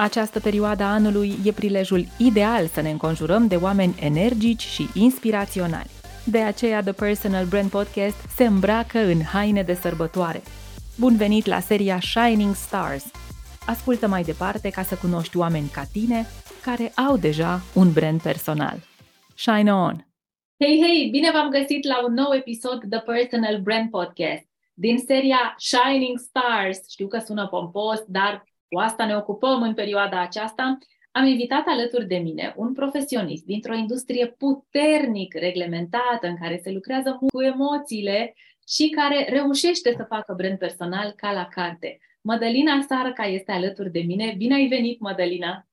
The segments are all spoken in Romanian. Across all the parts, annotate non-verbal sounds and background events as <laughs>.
Această perioadă a anului e prilejul ideal să ne înconjurăm de oameni energici și inspiraționali. De aceea The Personal Brand Podcast se îmbracă în haine de sărbătoare. Bun venit la seria Shining Stars! Ascultă mai departe ca să cunoști oameni ca tine care au deja un brand personal. Shine on! Hei, hei! Bine v-am găsit la un nou episod The Personal Brand Podcast din seria Shining Stars. Știu că sună pompos, dar cu asta ne ocupăm în perioada aceasta. Am invitat alături de mine un profesionist dintr-o industrie puternic reglementată, în care se lucrează cu emoțiile și care reușește să facă brand personal ca la carte. Mădălina Sarca este alături de mine. Bine ai venit, Mădălina!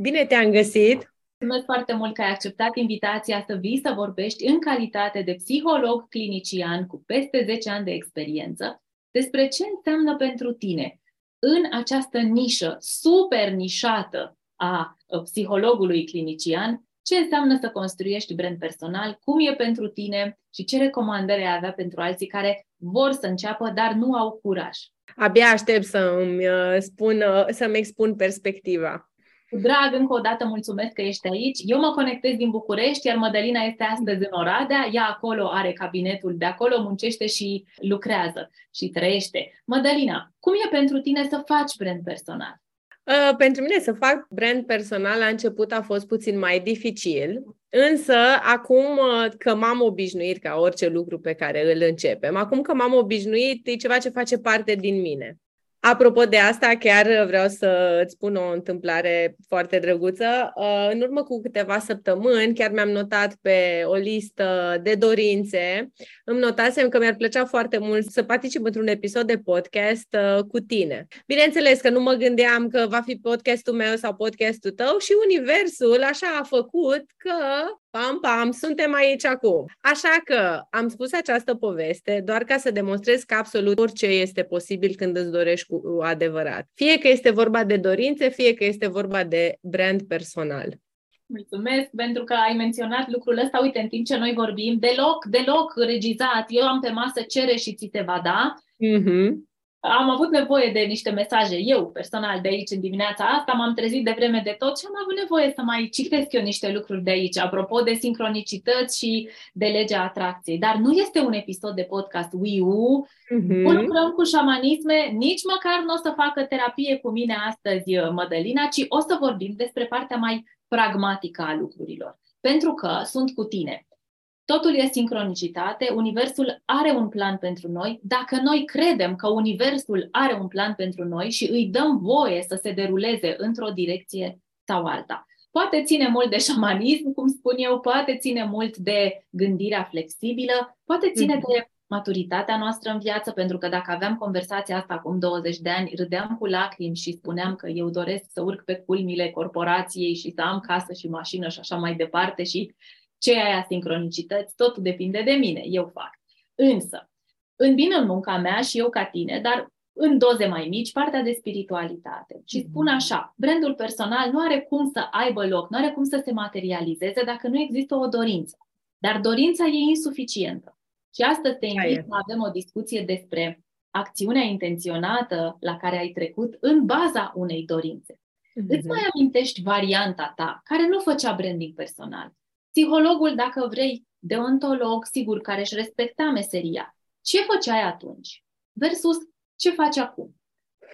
Bine te-am găsit! Mulțumesc foarte mult că ai acceptat invitația să vii să vorbești în calitate de psiholog clinician cu peste 10 ani de experiență despre ce înseamnă pentru tine în această nișă super nișată a psihologului clinician, ce înseamnă să construiești brand personal, cum e pentru tine și ce recomandări ai avea pentru alții care vor să înceapă, dar nu au curaj. Abia aștept să îmi uh, spun, uh, să-mi expun perspectiva. Cu drag, încă o dată mulțumesc că ești aici. Eu mă conectez din București, iar Mădălina este astăzi în Oradea. Ea acolo are cabinetul, de acolo muncește și lucrează și trăiește. Mădălina, cum e pentru tine să faci brand personal? Uh, pentru mine să fac brand personal la început a fost puțin mai dificil, însă acum uh, că m-am obișnuit ca orice lucru pe care îl începem, acum că m-am obișnuit, e ceva ce face parte din mine. Apropo de asta, chiar vreau să îți spun o întâmplare foarte drăguță. Uh, în urmă cu câteva săptămâni, chiar mi-am notat pe o listă de dorințe, îmi notasem că mi-ar plăcea foarte mult să particip într-un episod de podcast uh, cu tine. Bineînțeles că nu mă gândeam că va fi podcastul meu sau podcastul tău și universul așa a făcut că Pam, pam, suntem aici acum. Așa că am spus această poveste doar ca să demonstrez că absolut orice este posibil când îți dorești cu adevărat. Fie că este vorba de dorințe, fie că este vorba de brand personal. Mulțumesc pentru că ai menționat lucrul ăsta. Uite, în timp ce noi vorbim, deloc, deloc regizat. Eu am pe masă cere și ți se va da. Mm-hmm am avut nevoie de niște mesaje, eu personal, de aici în dimineața asta, m-am trezit de vreme de tot și am avut nevoie să mai citesc eu niște lucruri de aici, apropo de sincronicități și de legea atracției. Dar nu este un episod de podcast WIU, mm-hmm. nu lucrăm cu șamanisme, nici măcar nu o să facă terapie cu mine astăzi, Mădălina, ci o să vorbim despre partea mai pragmatică a lucrurilor. Pentru că sunt cu tine Totul e sincronicitate, Universul are un plan pentru noi. Dacă noi credem că Universul are un plan pentru noi și îi dăm voie să se deruleze într-o direcție sau alta. Poate ține mult de șamanism, cum spun eu, poate ține mult de gândirea flexibilă, poate ține mm-hmm. de maturitatea noastră în viață, pentru că dacă aveam conversația asta acum 20 de ani, râdeam cu lacrimi și spuneam că eu doresc să urc pe culmile corporației și să am casă și mașină și așa mai departe și ce ai asincronicități, totul depinde de mine, eu fac. Însă, în bine în munca mea și eu ca tine, dar în doze mai mici, partea de spiritualitate. Și spun mhm. așa, brandul personal nu are cum să aibă loc, nu are cum să se materializeze dacă nu există o dorință. Dar dorința e insuficientă. Și astăzi te invit să avem o discuție despre acțiunea intenționată la care ai trecut în baza unei dorințe. Mm-hmm. Îți mai amintești varianta ta care nu făcea branding personal, Psihologul, dacă vrei, deontolog, sigur, care își respecta meseria. Ce făceai atunci? Versus ce faci acum?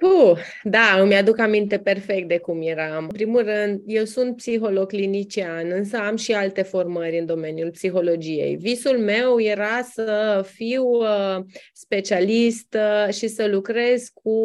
Uh, da, îmi aduc aminte perfect de cum eram. În primul rând, eu sunt psiholog clinician, însă am și alte formări în domeniul psihologiei. Visul meu era să fiu uh, specialist uh, și să lucrez cu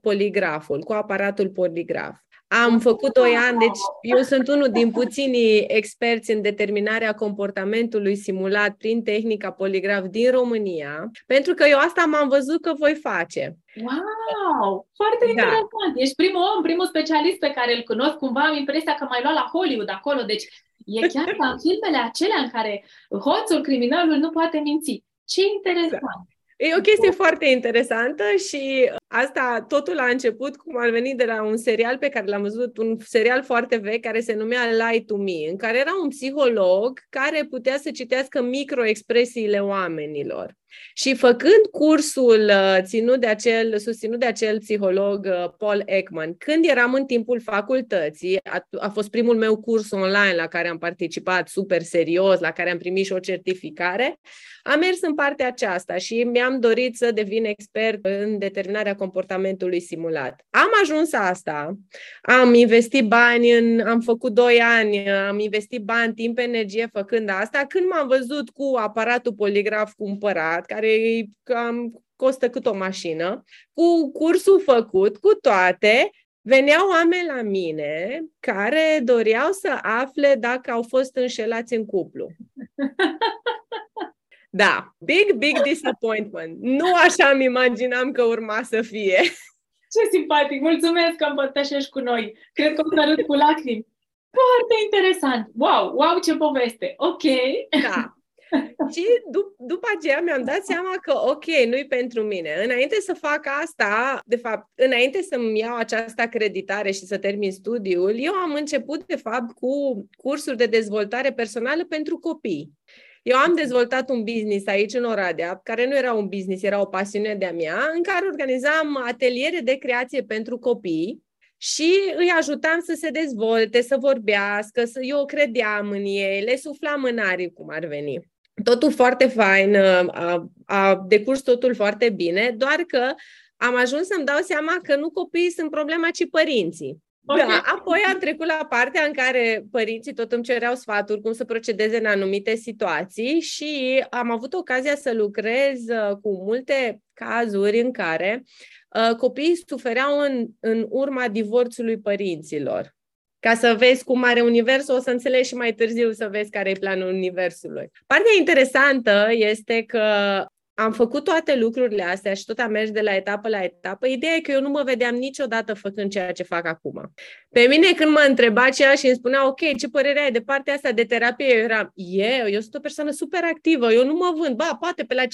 poligraful, cu aparatul poligraf. Am făcut doi ani, deci eu sunt unul din puținii experți în determinarea comportamentului simulat prin tehnica poligraf din România, pentru că eu asta m-am văzut că voi face. Wow! Foarte da. interesant! Ești primul om, primul specialist pe care îl cunosc. Cumva am impresia că mai luat la Hollywood acolo, deci e chiar ca în filmele acelea în care hoțul, criminalul nu poate minți. Ce interesant! Da. E o chestie foarte interesantă și Asta totul a început cum ar veni de la un serial pe care l-am văzut, un serial foarte vechi care se numea Lie to Me, în care era un psiholog care putea să citească microexpresiile oamenilor. Și făcând cursul uh, ținut de acel, susținut de acel psiholog uh, Paul Ekman, când eram în timpul facultății, a, a fost primul meu curs online la care am participat super serios, la care am primit și o certificare, am mers în partea aceasta și mi-am dorit să devin expert în determinarea comportamentului simulat. Am ajuns asta, am investit bani, în, am făcut 2 ani, am investit bani, timp, energie făcând asta, când m-am văzut cu aparatul poligraf cumpărat, care cam costă cât o mașină, cu cursul făcut, cu toate, veneau oameni la mine care doreau să afle dacă au fost înșelați în cuplu. <laughs> Da, big, big disappointment. Nu așa îmi imaginam că urma să fie. Ce simpatic! Mulțumesc că împărtășești cu noi. Cred că o să râd cu lacrimi. Foarte interesant! Wow, wow, ce poveste! Ok! Da. Și dup- după aceea mi-am dat seama că, ok, nu-i pentru mine. Înainte să fac asta, de fapt, înainte să-mi iau această acreditare și să termin studiul, eu am început, de fapt, cu cursuri de dezvoltare personală pentru copii. Eu am dezvoltat un business aici în Oradea, care nu era un business, era o pasiune de-a mea, în care organizam ateliere de creație pentru copii și îi ajutam să se dezvolte, să vorbească, să eu credeam în ei, le suflam în arii, cum ar veni. Totul foarte fain, a, a decurs totul foarte bine, doar că am ajuns să-mi dau seama că nu copiii sunt problema, ci părinții. Okay. Da, apoi am trecut la partea în care părinții tot îmi cereau sfaturi cum să procedeze în anumite situații și am avut ocazia să lucrez uh, cu multe cazuri în care uh, copiii sufereau în, în urma divorțului părinților. Ca să vezi cum are universul, o să înțelegi și mai târziu să vezi care e planul universului. Partea interesantă este că am făcut toate lucrurile astea și tot am mers de la etapă la etapă. Ideea e că eu nu mă vedeam niciodată făcând ceea ce fac acum. Pe mine când mă întreba ceea și îmi spunea, ok, ce părere ai de partea asta de terapie? Eu eram, eu, eu sunt o persoană super activă, eu nu mă vând. Ba, poate pe la 50-60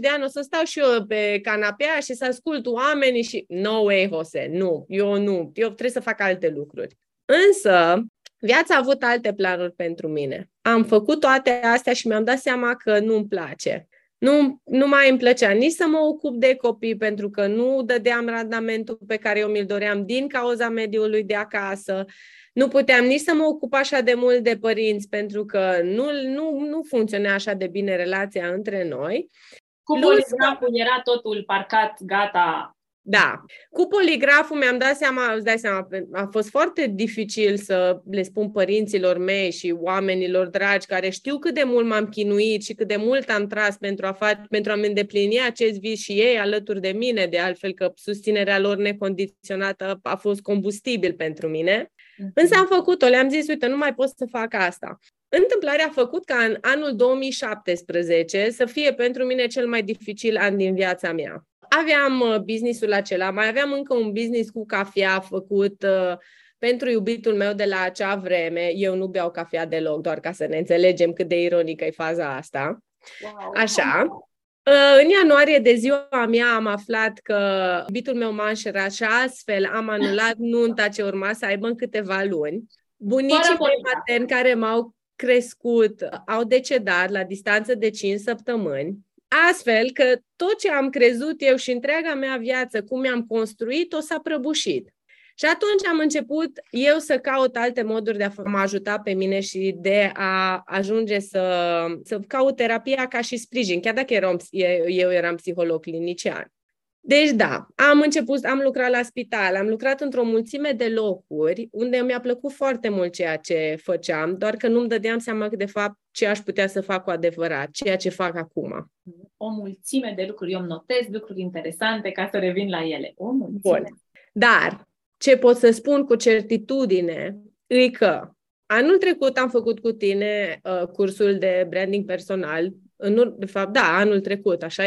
de ani o să stau și eu pe canapea și să ascult oamenii și... No way, Jose, nu, eu nu, eu trebuie să fac alte lucruri. Însă, viața a avut alte planuri pentru mine. Am făcut toate astea și mi-am dat seama că nu-mi place. Nu, nu mai îmi plăcea nici să mă ocup de copii pentru că nu dădeam randamentul pe care eu mi-l doream din cauza mediului de acasă. Nu puteam nici să mă ocup așa de mult de părinți pentru că nu, nu, nu funcționa așa de bine relația între noi. Cu poligraful era totul parcat, gata, da. Cu poligraful mi-am dat seama, îți dai seama, a fost foarte dificil să le spun părinților mei și oamenilor dragi care știu cât de mult m-am chinuit și cât de mult am tras pentru a, face, pentru a-mi îndeplini acest vis și ei alături de mine, de altfel că susținerea lor necondiționată a fost combustibil pentru mine. Mhm. Însă am făcut-o, le-am zis, uite, nu mai pot să fac asta. Întâmplarea a făcut ca în anul 2017 să fie pentru mine cel mai dificil an din viața mea aveam uh, businessul acela, mai aveam încă un business cu cafea făcut uh, pentru iubitul meu de la acea vreme. Eu nu beau cafea deloc, doar ca să ne înțelegem cât de ironică e faza asta. Wow. Așa. Uh, în ianuarie de ziua mea am aflat că iubitul meu m-a înșerat și astfel am anulat <laughs> nunta ce urma să aibă în câteva luni. Bunicii mei materni care m-au crescut au decedat la distanță de 5 săptămâni. Astfel că tot ce am crezut eu și întreaga mea viață, cum mi-am construit, o s-a prăbușit. Și atunci am început eu să caut alte moduri de a mă ajuta pe mine și de a ajunge să, să caut terapia ca și sprijin, chiar dacă eram, eu eram psiholog clinician. Deci da, am început, am lucrat la spital, am lucrat într-o mulțime de locuri unde mi-a plăcut foarte mult ceea ce făceam, doar că nu-mi dădeam seama că de fapt ce aș putea să fac cu adevărat, ceea ce fac acum. O mulțime de lucruri, eu îmi notez lucruri interesante ca să revin la ele. O mulțime. Bun. Dar ce pot să spun cu certitudine e că anul trecut am făcut cu tine uh, cursul de branding personal, în, de fapt, da, anul trecut, așa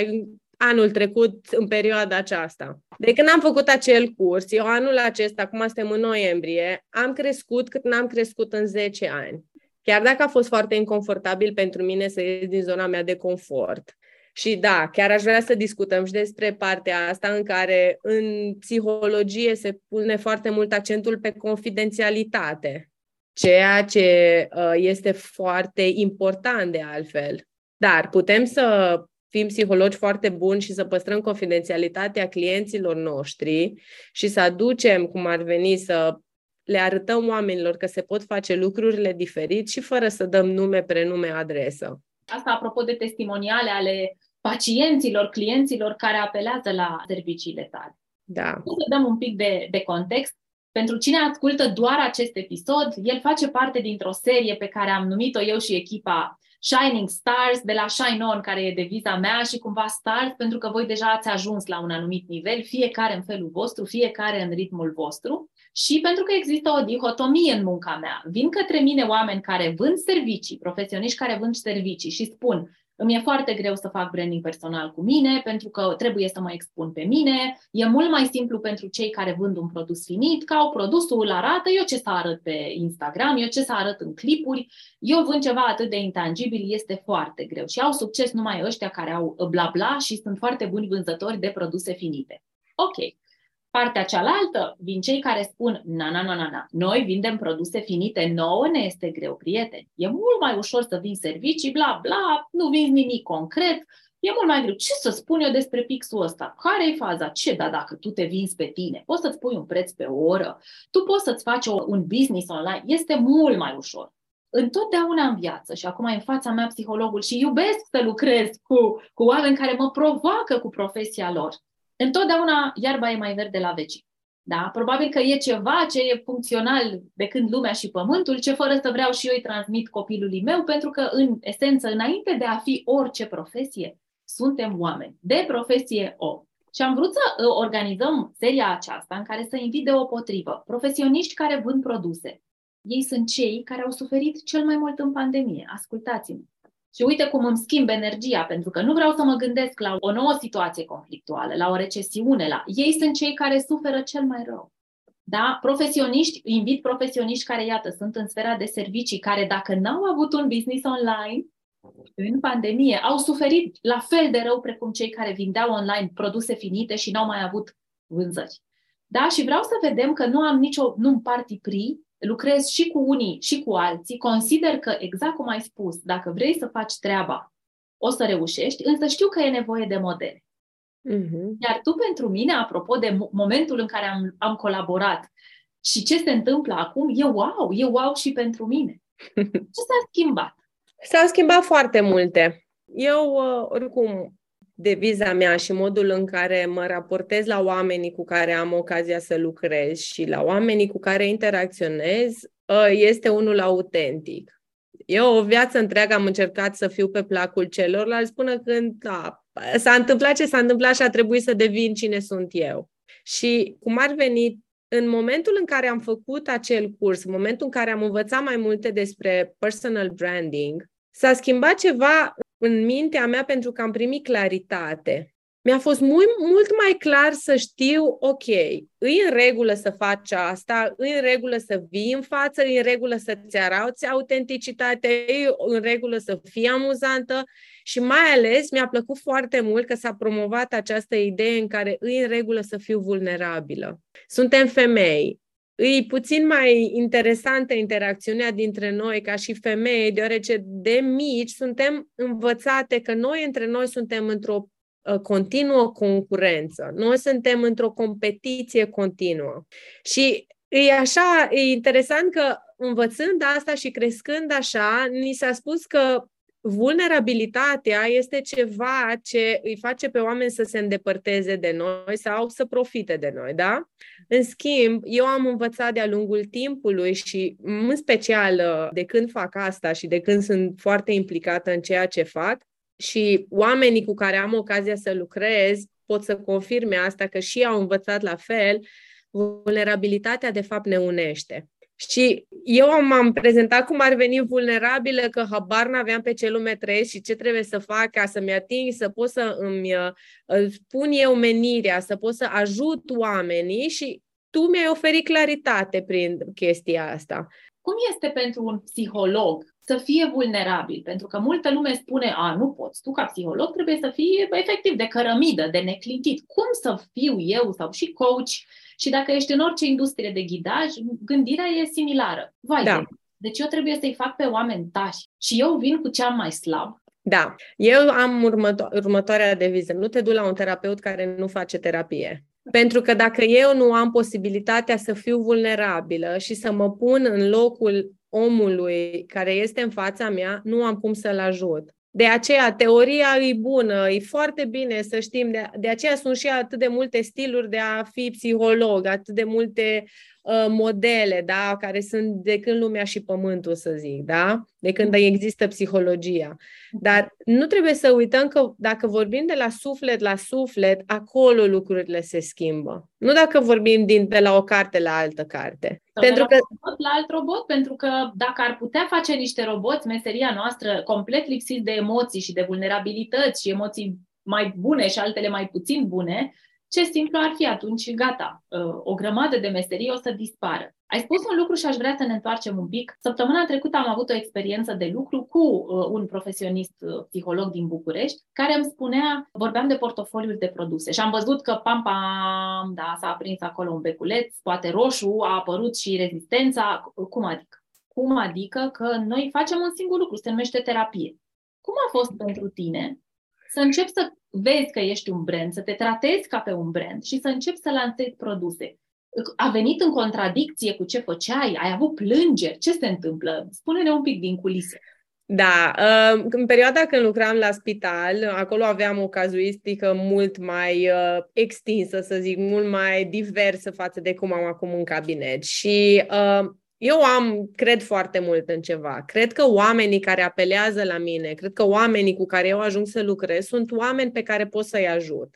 anul trecut în perioada aceasta. De când am făcut acel curs, eu anul acesta, acum suntem în noiembrie, am crescut cât n-am crescut în 10 ani. Chiar dacă a fost foarte inconfortabil pentru mine să ies din zona mea de confort. Și da, chiar aș vrea să discutăm și despre partea asta în care în psihologie se pune foarte mult accentul pe confidențialitate, ceea ce uh, este foarte important de altfel. Dar putem să fim psihologi foarte buni și să păstrăm confidențialitatea clienților noștri și să aducem, cum ar veni, să le arătăm oamenilor că se pot face lucrurile diferit și fără să dăm nume, prenume, adresă. Asta apropo de testimoniale ale pacienților, clienților care apelează la serviciile tale. Da. Să dăm un pic de, de context. Pentru cine ascultă doar acest episod, el face parte dintr-o serie pe care am numit-o eu și echipa Shining Stars de la Shine On, care e deviza mea și cumva Stars, pentru că voi deja ați ajuns la un anumit nivel, fiecare în felul vostru, fiecare în ritmul vostru și pentru că există o dihotomie în munca mea. Vin către mine oameni care vând servicii, profesioniști care vând servicii și spun îmi e foarte greu să fac branding personal cu mine pentru că trebuie să mă expun pe mine. E mult mai simplu pentru cei care vând un produs finit, că au produsul, îl arată, eu ce să arăt pe Instagram, eu ce să arăt în clipuri, eu vând ceva atât de intangibil, este foarte greu. Și au succes numai ăștia care au bla bla și sunt foarte buni vânzători de produse finite. Ok, Partea cealaltă vin cei care spun, na, na, na, na, na, noi vindem produse finite, nouă ne este greu, prieteni. E mult mai ușor să vin servicii, bla, bla, nu vinzi nimic concret, e mult mai greu. Ce să spun eu despre pixul ăsta? Care e faza? Ce, da, dacă tu te vinzi pe tine, poți să-ți pui un preț pe o oră, tu poți să-ți faci o, un business online, este mult mai ușor. Întotdeauna în viață, și acum în fața mea psihologul și iubesc să lucrez cu, cu oameni care mă provoacă cu profesia lor întotdeauna iarba e mai verde la vecini. Da? Probabil că e ceva ce e funcțional de când lumea și pământul, ce fără să vreau și eu îi transmit copilului meu, pentru că, în esență, înainte de a fi orice profesie, suntem oameni. De profesie om. Și am vrut să uh, organizăm seria aceasta în care să invit deopotrivă profesioniști care vând produse. Ei sunt cei care au suferit cel mai mult în pandemie. Ascultați-mă. Și uite cum îmi schimb energia, pentru că nu vreau să mă gândesc la o nouă situație conflictuală, la o recesiune. La... Ei sunt cei care suferă cel mai rău. Da? Profesioniști, invit profesioniști care, iată, sunt în sfera de servicii, care dacă n-au avut un business online, în pandemie, au suferit la fel de rău precum cei care vindeau online produse finite și n-au mai avut vânzări. Da? Și vreau să vedem că nu am nicio, nu împart pri, lucrez și cu unii și cu alții, consider că, exact cum ai spus, dacă vrei să faci treaba, o să reușești, însă știu că e nevoie de modele. Uh-huh. Iar tu pentru mine, apropo de momentul în care am, am colaborat și ce se întâmplă acum, e wow, e wow și pentru mine. <laughs> Ce s-a schimbat? S-au schimbat foarte multe. Eu, uh, oricum, deviza mea și modul în care mă raportez la oamenii cu care am ocazia să lucrez și la oamenii cu care interacționez ă, este unul autentic. Eu o viață întreagă am încercat să fiu pe placul celorlalți până când da, s-a întâmplat ce s-a întâmplat și a trebuit să devin cine sunt eu. Și cum ar veni, în momentul în care am făcut acel curs, în momentul în care am învățat mai multe despre personal branding, s-a schimbat ceva în mintea mea pentru că am primit claritate. Mi-a fost mult, mult mai clar să știu, ok, îi în regulă să faci asta, îi în regulă să vii în față, îi în regulă să-ți arauți autenticitate, îi în regulă să fii amuzantă și mai ales mi-a plăcut foarte mult că s-a promovat această idee în care îi în regulă să fiu vulnerabilă. Suntem femei, E puțin mai interesantă interacțiunea dintre noi ca și femei, deoarece de mici suntem învățate că noi între noi suntem într-o uh, continuă concurență. Noi suntem într-o competiție continuă. Și e așa, e interesant că învățând asta și crescând așa, ni s-a spus că vulnerabilitatea este ceva ce îi face pe oameni să se îndepărteze de noi sau să profite de noi, da? În schimb, eu am învățat de-a lungul timpului și în special uh, de când fac asta și de când sunt foarte implicată în ceea ce fac și oamenii cu care am ocazia să lucrez pot să confirme asta că și au învățat la fel, vulnerabilitatea de fapt ne unește. Și eu m-am prezentat cum ar veni vulnerabilă, că habar n-aveam pe ce lume trăiesc și ce trebuie să fac ca să-mi ating, să pot să îmi uh, pun eu menirea, să pot să ajut oamenii și tu mi-ai oferit claritate prin chestia asta. Cum este pentru un psiholog să fie vulnerabil? Pentru că multă lume spune, a, nu poți, tu ca psiholog trebuie să fii efectiv de cărămidă, de neclintit. Cum să fiu eu sau și coach? Și dacă ești în orice industrie de ghidaj, gândirea e similară. Vai da. Deci eu trebuie să-i fac pe oameni tași și eu vin cu cea mai slab da. Eu am următo- următoarea deviză. Nu te du la un terapeut care nu face terapie. Pentru că dacă eu nu am posibilitatea să fiu vulnerabilă și să mă pun în locul omului care este în fața mea, nu am cum să-l ajut. De aceea, teoria e bună, e foarte bine să știm, de, de aceea sunt și atât de multe stiluri de a fi psiholog, atât de multe uh, modele, da, care sunt de când lumea și pământul, să zic, da, de când există psihologia. Dar nu trebuie să uităm că dacă vorbim de la suflet la suflet, acolo lucrurile se schimbă. Nu dacă vorbim din, de la o carte la altă carte. Sau pentru că... robot la alt robot, pentru că dacă ar putea face niște roboți, meseria noastră, complet lipsiți de emoții și de vulnerabilități și emoții mai bune și altele mai puțin bune, ce simplu ar fi atunci, gata, uh, o grămadă de meserii o să dispară. Ai spus un lucru și aș vrea să ne întoarcem un pic. Săptămâna trecută am avut o experiență de lucru cu uh, un profesionist uh, psiholog din București care îmi spunea, vorbeam de portofoliul de produse și am văzut că pam pam, da, s-a aprins acolo un beculeț, poate roșu, a apărut și rezistența. Cum adică? Cum adică că noi facem un singur lucru, se numește terapie. Cum a fost pentru tine să începi să vezi că ești un brand, să te tratezi ca pe un brand și să începi să lansezi produse. A venit în contradicție cu ce făceai? Ai avut plângeri? Ce se întâmplă? Spune-ne un pic din culise. Da, uh, în perioada când lucram la spital, acolo aveam o cazuistică mult mai uh, extinsă, să zic, mult mai diversă față de cum am acum în cabinet. Și uh, eu am, cred foarte mult în ceva. Cred că oamenii care apelează la mine, cred că oamenii cu care eu ajung să lucrez sunt oameni pe care pot să-i ajut.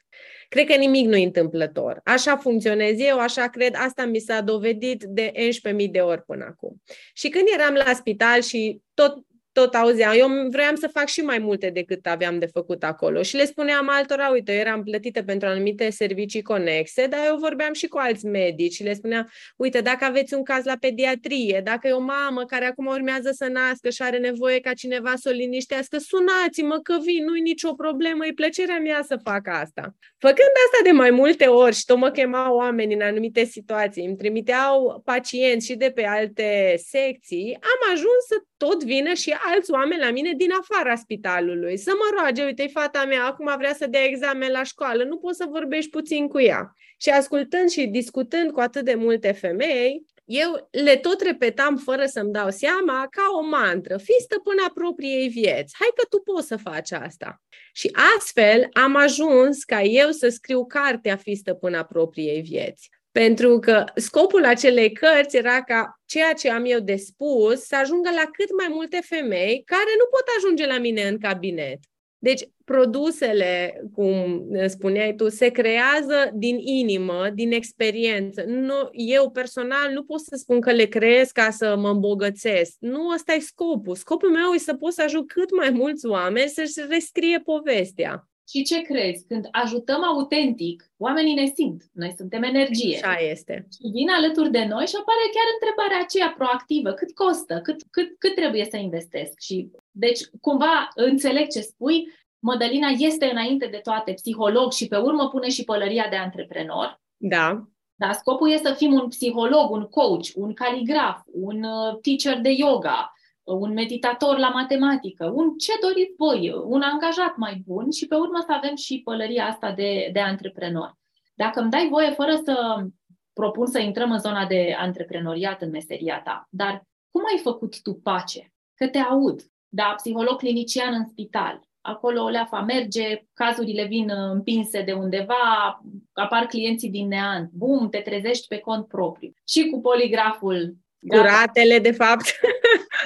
Cred că nimic nu e întâmplător. Așa funcționez eu, așa cred, asta mi s-a dovedit de 11.000 de ori până acum. Și când eram la spital și tot tot auzeam. Eu vreau să fac și mai multe decât aveam de făcut acolo. Și le spuneam altora, uite, eu eram plătită pentru anumite servicii conexe, dar eu vorbeam și cu alți medici și le spuneam, uite, dacă aveți un caz la pediatrie, dacă e o mamă care acum urmează să nască și are nevoie ca cineva să o liniștească, sunați-mă că vin, nu-i nicio problemă, e plăcerea mea să fac asta. Făcând asta de mai multe ori și tot mă chemau oameni în anumite situații, îmi trimiteau pacienți și de pe alte secții, am ajuns să tot vină și alți oameni la mine din afara spitalului. Să mă roage, uite, fata mea acum vrea să dea examen la școală, nu poți să vorbești puțin cu ea. Și ascultând și discutând cu atât de multe femei, eu le tot repetam fără să-mi dau seama ca o mantră, fii stăpâna propriei vieți, hai că tu poți să faci asta. Și astfel am ajuns ca eu să scriu cartea Fii stăpâna propriei vieți. Pentru că scopul acelei cărți era ca ceea ce am eu de spus să ajungă la cât mai multe femei care nu pot ajunge la mine în cabinet. Deci, produsele, cum spuneai tu, se creează din inimă, din experiență. Nu, eu personal nu pot să spun că le creez ca să mă îmbogățesc. Nu ăsta e scopul. Scopul meu e să pot să ajut cât mai mulți oameni să-și rescrie povestea. Și ce crezi? Când ajutăm autentic, oamenii ne simt. Noi suntem energie. Așa este. Și vin alături de noi și apare chiar întrebarea aceea proactivă. Cât costă? Cât, cât, cât trebuie să investesc? Și, deci, cumva, înțeleg ce spui. Mădălina este înainte de toate psiholog și pe urmă pune și pălăria de antreprenor. Da. Dar scopul este să fim un psiholog, un coach, un caligraf, un uh, teacher de yoga, un meditator la matematică, un ce doriți voi, un angajat mai bun și pe urmă să avem și pălăria asta de, de antreprenor. Dacă îmi dai voie, fără să propun să intrăm în zona de antreprenoriat în meseria ta, dar cum ai făcut tu pace? Că te aud, da, psiholog clinician în spital, acolo leafa merge, cazurile vin împinse de undeva, apar clienții din neant, bum, te trezești pe cont propriu. Și cu poligraful Curatele, de fapt.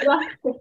Da. <laughs>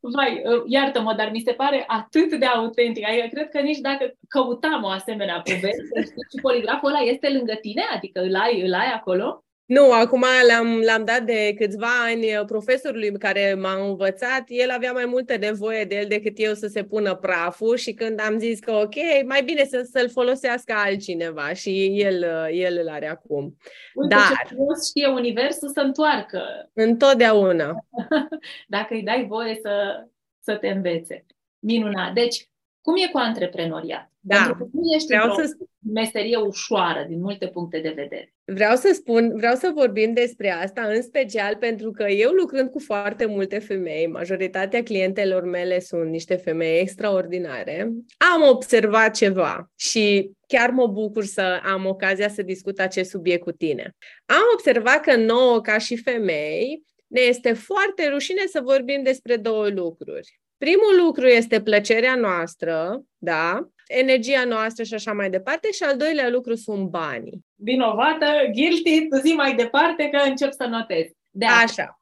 Vai, iartă-mă, dar mi se pare atât de autentic. Adică cred că nici dacă căutam o asemenea poveste, <laughs> și poligraful ăla este lângă tine? Adică îl ai, îl ai acolo? Nu, acum l-am, l-am dat de câțiva ani profesorului care m-a învățat. El avea mai multă nevoie de el decât eu să se pună praful și când am zis că ok, mai bine să, să-l folosească altcineva și el, el îl are acum. Uite Dar ce știe Universul să întoarcă. Întotdeauna. <laughs> Dacă îi dai voie să, să te învețe. Minunat. Deci, cum e cu antreprenoriat? Da. Pentru că nu ești Vreau să... meserie ușoară din multe puncte de vedere. Vreau să spun, vreau să vorbim despre asta, în special pentru că eu lucrând cu foarte multe femei, majoritatea clientelor mele sunt niște femei extraordinare, am observat ceva și chiar mă bucur să am ocazia să discut acest subiect cu tine. Am observat că nouă, ca și femei, ne este foarte rușine să vorbim despre două lucruri. Primul lucru este plăcerea noastră, da? Energia noastră și așa mai departe. Și al doilea lucru sunt banii. Vinovată, guilty, tu zi mai departe că încep să notez. De așa.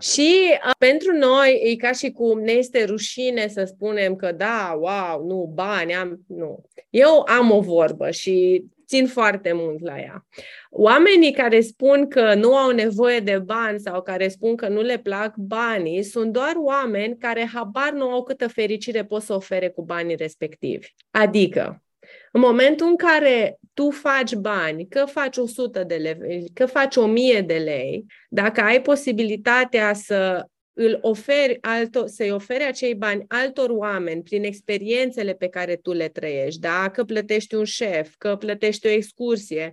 Și a, pentru noi e ca și cum ne este rușine să spunem că da, wow, nu, bani, am, nu. Eu am o vorbă și țin foarte mult la ea. Oamenii care spun că nu au nevoie de bani sau care spun că nu le plac banii sunt doar oameni care habar nu au câtă fericire pot să ofere cu banii respectivi. Adică, în momentul în care tu faci bani, că faci 100 de lei, că faci 1000 de lei, dacă ai posibilitatea să îl oferi altor, să-i oferi acei bani altor oameni prin experiențele pe care tu le trăiești, da? că plătești un șef, că plătești o excursie,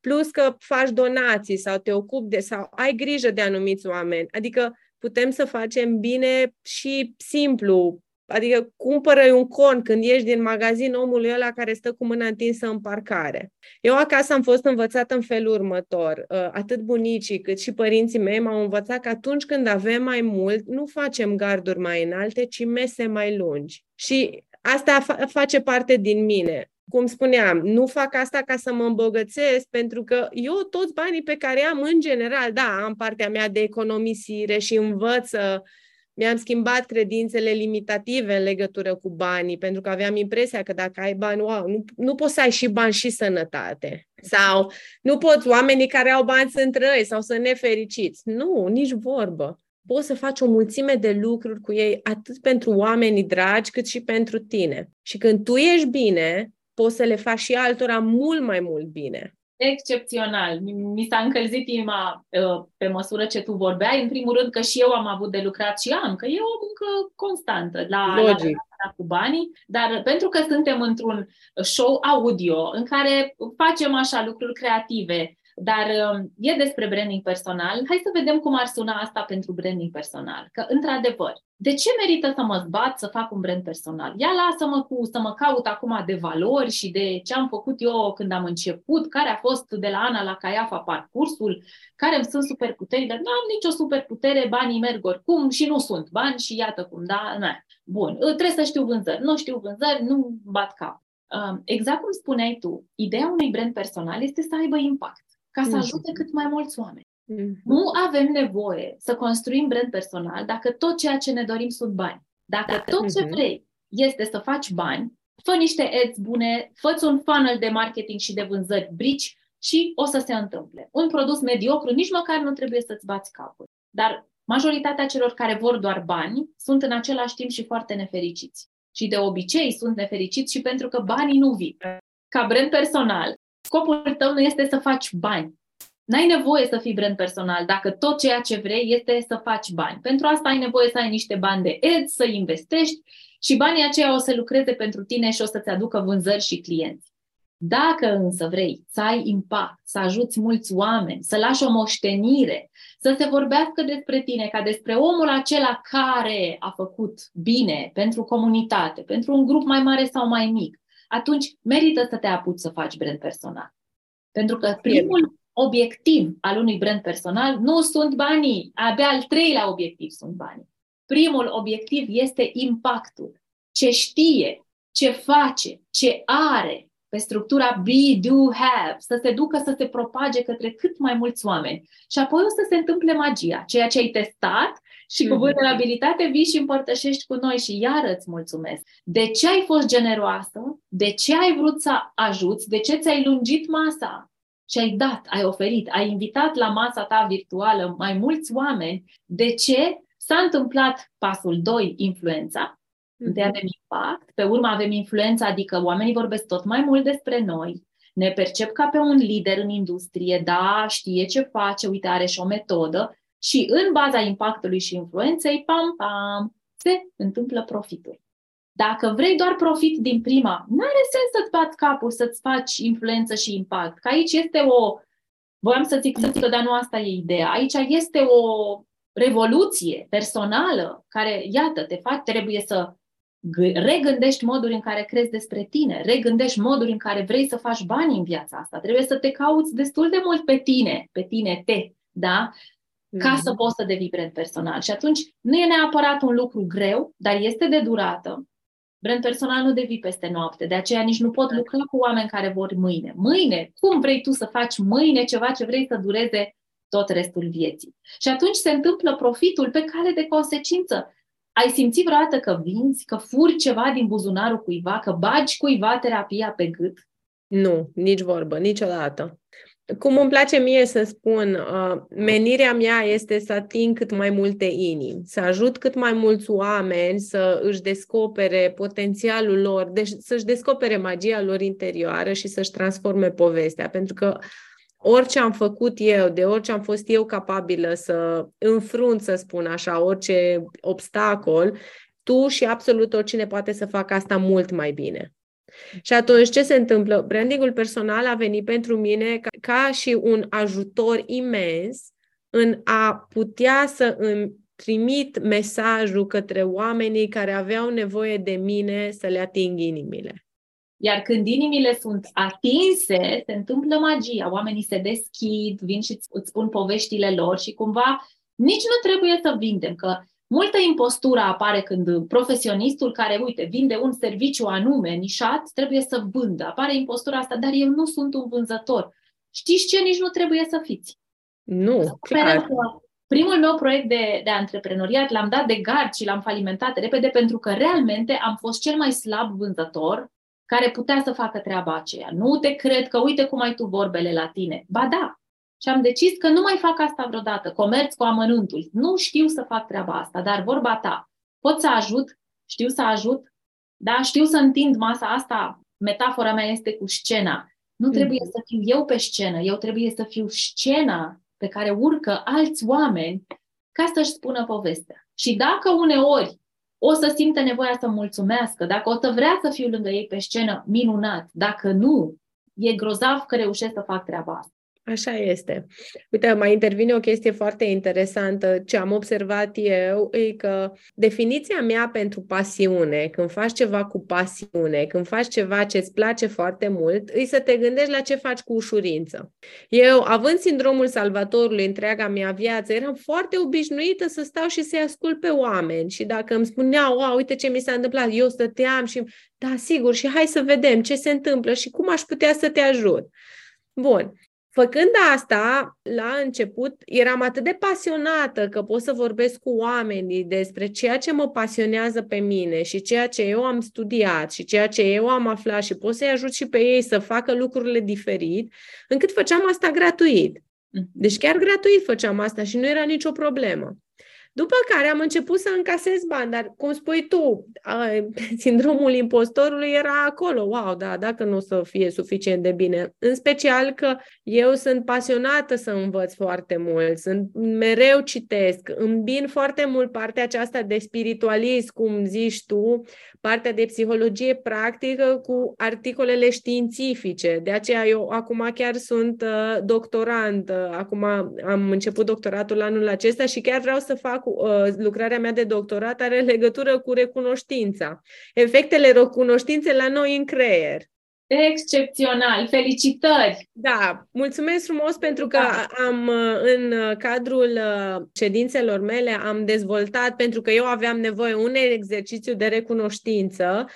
plus că faci donații sau te ocupi de, sau ai grijă de anumiți oameni. Adică putem să facem bine și simplu, Adică cumpără un con când ieși din magazin omului ăla care stă cu mâna întinsă în parcare. Eu acasă am fost învățată în felul următor. Uh, atât bunicii cât și părinții mei m-au învățat că atunci când avem mai mult, nu facem garduri mai înalte, ci mese mai lungi. Și asta face parte din mine cum spuneam, nu fac asta ca să mă îmbogățesc, pentru că eu toți banii pe care am în general, da, am partea mea de economisire și învăț să mi-am schimbat credințele limitative în legătură cu banii, pentru că aveam impresia că dacă ai bani, wow, nu, nu poți să ai și bani și sănătate. Sau nu poți, oamenii care au bani sunt răi sau sunt nefericiți. Nu, nici vorbă. Poți să faci o mulțime de lucruri cu ei, atât pentru oamenii dragi, cât și pentru tine. Și când tu ești bine, poți să le faci și altora mult mai mult bine excepțional. Mi s-a încălzit inima uh, pe măsură ce tu vorbeai. În primul rând că și eu am avut de lucrat și am, că e o muncă constantă la, Logic. la cu banii, dar pentru că suntem într-un show audio în care facem așa lucruri creative, dar um, e despre branding personal. Hai să vedem cum ar suna asta pentru branding personal. Că, într-adevăr, de ce merită să mă zbat să fac un brand personal? Ia lasă-mă cu, să mă caut acum de valori și de ce am făcut eu când am început, care a fost de la Ana la Caiafa parcursul, care îmi sunt superputeri, dar nu am nicio superputere, banii merg oricum și nu sunt bani și iată cum, da? Na. Bun, trebuie să știu vânzări. Nu știu vânzări, nu bat cap. Um, exact cum spuneai tu, ideea unui brand personal este să aibă impact ca să mhm. ajute cât mai mulți oameni. Mm-hmm. Nu avem nevoie să construim brand personal dacă tot ceea ce ne dorim sunt bani. Dacă da. tot ce mhm. vrei este să faci bani, fă niște ads bune, fă un funnel de marketing și de vânzări brici și o să se întâmple. Un produs mediocru nici măcar nu trebuie să-ți bați capul. Dar majoritatea celor care vor doar bani sunt în același timp și foarte nefericiți. Și de obicei sunt nefericiți și pentru că banii nu vin. Ca brand personal, Scopul tău nu este să faci bani. N-ai nevoie să fii brand personal dacă tot ceea ce vrei este să faci bani. Pentru asta ai nevoie să ai niște bani de ads, să investești și banii aceia o să lucreze pentru tine și o să-ți aducă vânzări și clienți. Dacă însă vrei să ai impact, să ajuți mulți oameni, să lași o moștenire, să se vorbească despre tine ca despre omul acela care a făcut bine pentru comunitate, pentru un grup mai mare sau mai mic, atunci merită să te apuci să faci brand personal. Pentru că primul obiectiv al unui brand personal nu sunt banii, abia al treilea obiectiv sunt banii. Primul obiectiv este impactul. Ce știe, ce face, ce are pe structura be, do, have, să se ducă să se propage către cât mai mulți oameni. Și apoi o să se întâmple magia. Ceea ce ai testat și cu mhm. vulnerabilitate vii și împărtășești cu noi și iar îți mulțumesc. De ce ai fost generoasă? De ce ai vrut să ajuți? De ce ți-ai lungit masa? și ai dat, ai oferit, ai invitat la masa ta virtuală mai mulți oameni, de ce? S-a întâmplat pasul 2, influența, Întâi mhm. avem impact, pe urmă avem influența, adică oamenii vorbesc tot mai mult despre noi, ne percep ca pe un lider în industrie, da, știe ce face, uite, are și o metodă și în baza impactului și influenței, pam, pam, se întâmplă profitul. Dacă vrei doar profit din prima, nu are sens să-ți bați capul, să-ți faci influență și impact. Că aici este o, voiam să zic, să zic, dar nu asta e ideea. Aici este o revoluție personală care, iată, te faci, trebuie să regândești moduri în care crezi despre tine, regândești moduri în care vrei să faci bani în viața asta. Trebuie să te cauți destul de mult pe tine, pe tine te, da? Ca mm-hmm. să poți să devii brand personal. Și atunci nu e neapărat un lucru greu, dar este de durată. Brand personal nu devii peste noapte, de aceea nici nu pot lucra cu oameni care vor mâine. Mâine, cum vrei tu să faci mâine ceva ce vrei să dureze tot restul vieții? Și atunci se întâmplă profitul pe cale de consecință. Ai simțit vreodată că vinzi, că furi ceva din buzunarul cuiva, că bagi cuiva terapia pe gât? Nu, nici vorbă, niciodată. Cum îmi place mie să spun, uh, menirea mea este să ating cât mai multe inimi, să ajut cât mai mulți oameni să își descopere potențialul lor, deci să-și descopere magia lor interioară și să-și transforme povestea. Pentru că orice am făcut eu, de orice am fost eu capabilă să înfrunt, să spun așa, orice obstacol, tu și absolut oricine poate să facă asta mult mai bine. Și atunci ce se întâmplă? Brandingul personal a venit pentru mine ca, ca și un ajutor imens în a putea să îmi trimit mesajul către oamenii care aveau nevoie de mine să le ating inimile. Iar când inimile sunt atinse, se întâmplă magia. Oamenii se deschid, vin și îți spun poveștile lor și cumva nici nu trebuie să vindem, că multă impostură apare când profesionistul care, uite, vinde un serviciu anume, nișat, trebuie să vândă. Apare impostura asta, dar eu nu sunt un vânzător. Știți ce? Nici nu trebuie să fiți. Nu, clar. Primul meu proiect de, de antreprenoriat l-am dat de gard și l-am falimentat repede pentru că realmente am fost cel mai slab vânzător care putea să facă treaba aceea. Nu te cred că uite cum ai tu vorbele la tine. Ba da. Și am decis că nu mai fac asta vreodată, comerț cu amănuntul. Nu știu să fac treaba asta, dar vorba ta, pot să ajut, știu să ajut, da, știu să întind masa asta, metafora mea este cu scena. Nu trebuie mm. să fiu eu pe scenă, eu trebuie să fiu scena pe care urcă alți oameni ca să-și spună povestea. Și dacă uneori o să simtă nevoia să mulțumească. Dacă o să vrea să fiu lângă ei pe scenă, minunat. Dacă nu, e grozav că reușesc să fac treaba asta. Așa este. Uite, mai intervine o chestie foarte interesantă. Ce am observat eu e că definiția mea pentru pasiune, când faci ceva cu pasiune, când faci ceva ce îți place foarte mult, e să te gândești la ce faci cu ușurință. Eu, având sindromul salvatorului întreaga mea viață, eram foarte obișnuită să stau și să-i ascult pe oameni și dacă îmi spuneau, wow, uite ce mi s-a întâmplat, eu stăteam și, da, sigur, și hai să vedem ce se întâmplă și cum aș putea să te ajut. Bun. Făcând asta, la început, eram atât de pasionată că pot să vorbesc cu oamenii despre ceea ce mă pasionează pe mine și ceea ce eu am studiat și ceea ce eu am aflat și pot să-i ajut și pe ei să facă lucrurile diferit, încât făceam asta gratuit. Mhm. Deci chiar gratuit făceam asta și nu era nicio problemă. După care am început să încasez bani, dar cum spui tu, <laughs> sindromul impostorului era acolo. Wow, da, dacă nu o să fie suficient de bine. În special că eu sunt pasionată să învăț foarte mult, sunt mereu citesc, îmbin foarte mult partea aceasta de spiritualism, cum zici tu, partea de psihologie practică cu articolele științifice. De aceea eu acum chiar sunt uh, doctorant, acum am început doctoratul anul acesta și chiar vreau să fac uh, lucrarea mea de doctorat are legătură cu recunoștința. Efectele recunoștinței la noi în creier. Excepțional! Felicitări! Da, mulțumesc frumos pentru că da. am în cadrul ședințelor mele am dezvoltat, pentru că eu aveam nevoie un exercițiu de recunoștință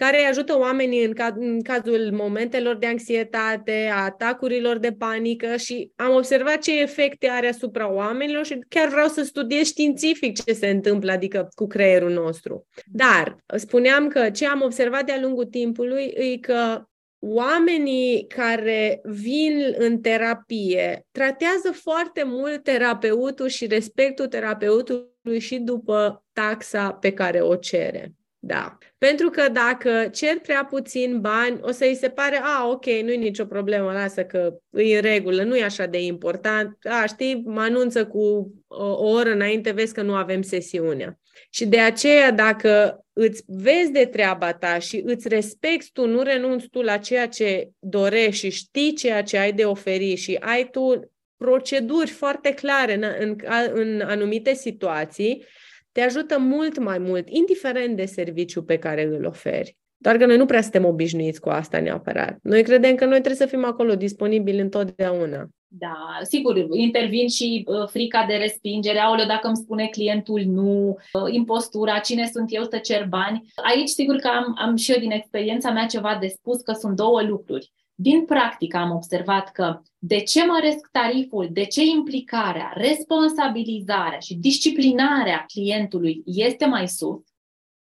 care îi ajută oamenii în, ca, în cazul momentelor de anxietate, a atacurilor de panică și am observat ce efecte are asupra oamenilor și chiar vreau să studiez științific ce se întâmplă, adică cu creierul nostru. Dar spuneam că ce am observat de-a lungul timpului e că oamenii care vin în terapie tratează foarte mult terapeutul și respectul terapeutului și după taxa pe care o cere. Da. Pentru că dacă cer prea puțin bani, o să-i se pare, a, ok, nu-i nicio problemă, lasă că e în regulă, nu e așa de important. A, știi, mă anunță cu o, o oră înainte, vezi că nu avem sesiunea. Și de aceea, dacă îți vezi de treaba ta și îți respecti tu, nu renunți tu la ceea ce dorești și știi ceea ce ai de oferi și ai tu proceduri foarte clare în, în, în anumite situații, te ajută mult mai mult, indiferent de serviciu pe care îl oferi. Doar că noi nu prea suntem obișnuiți cu asta neapărat. Noi credem că noi trebuie să fim acolo disponibili întotdeauna. Da, sigur, intervin și uh, frica de respingere, aoleu, dacă îmi spune clientul nu, uh, impostura, cine sunt eu să cer bani. Aici, sigur că am, am și eu din experiența mea ceva de spus, că sunt două lucruri. Din practică am observat că de ce măresc tariful, de ce implicarea, responsabilizarea și disciplinarea clientului este mai sus,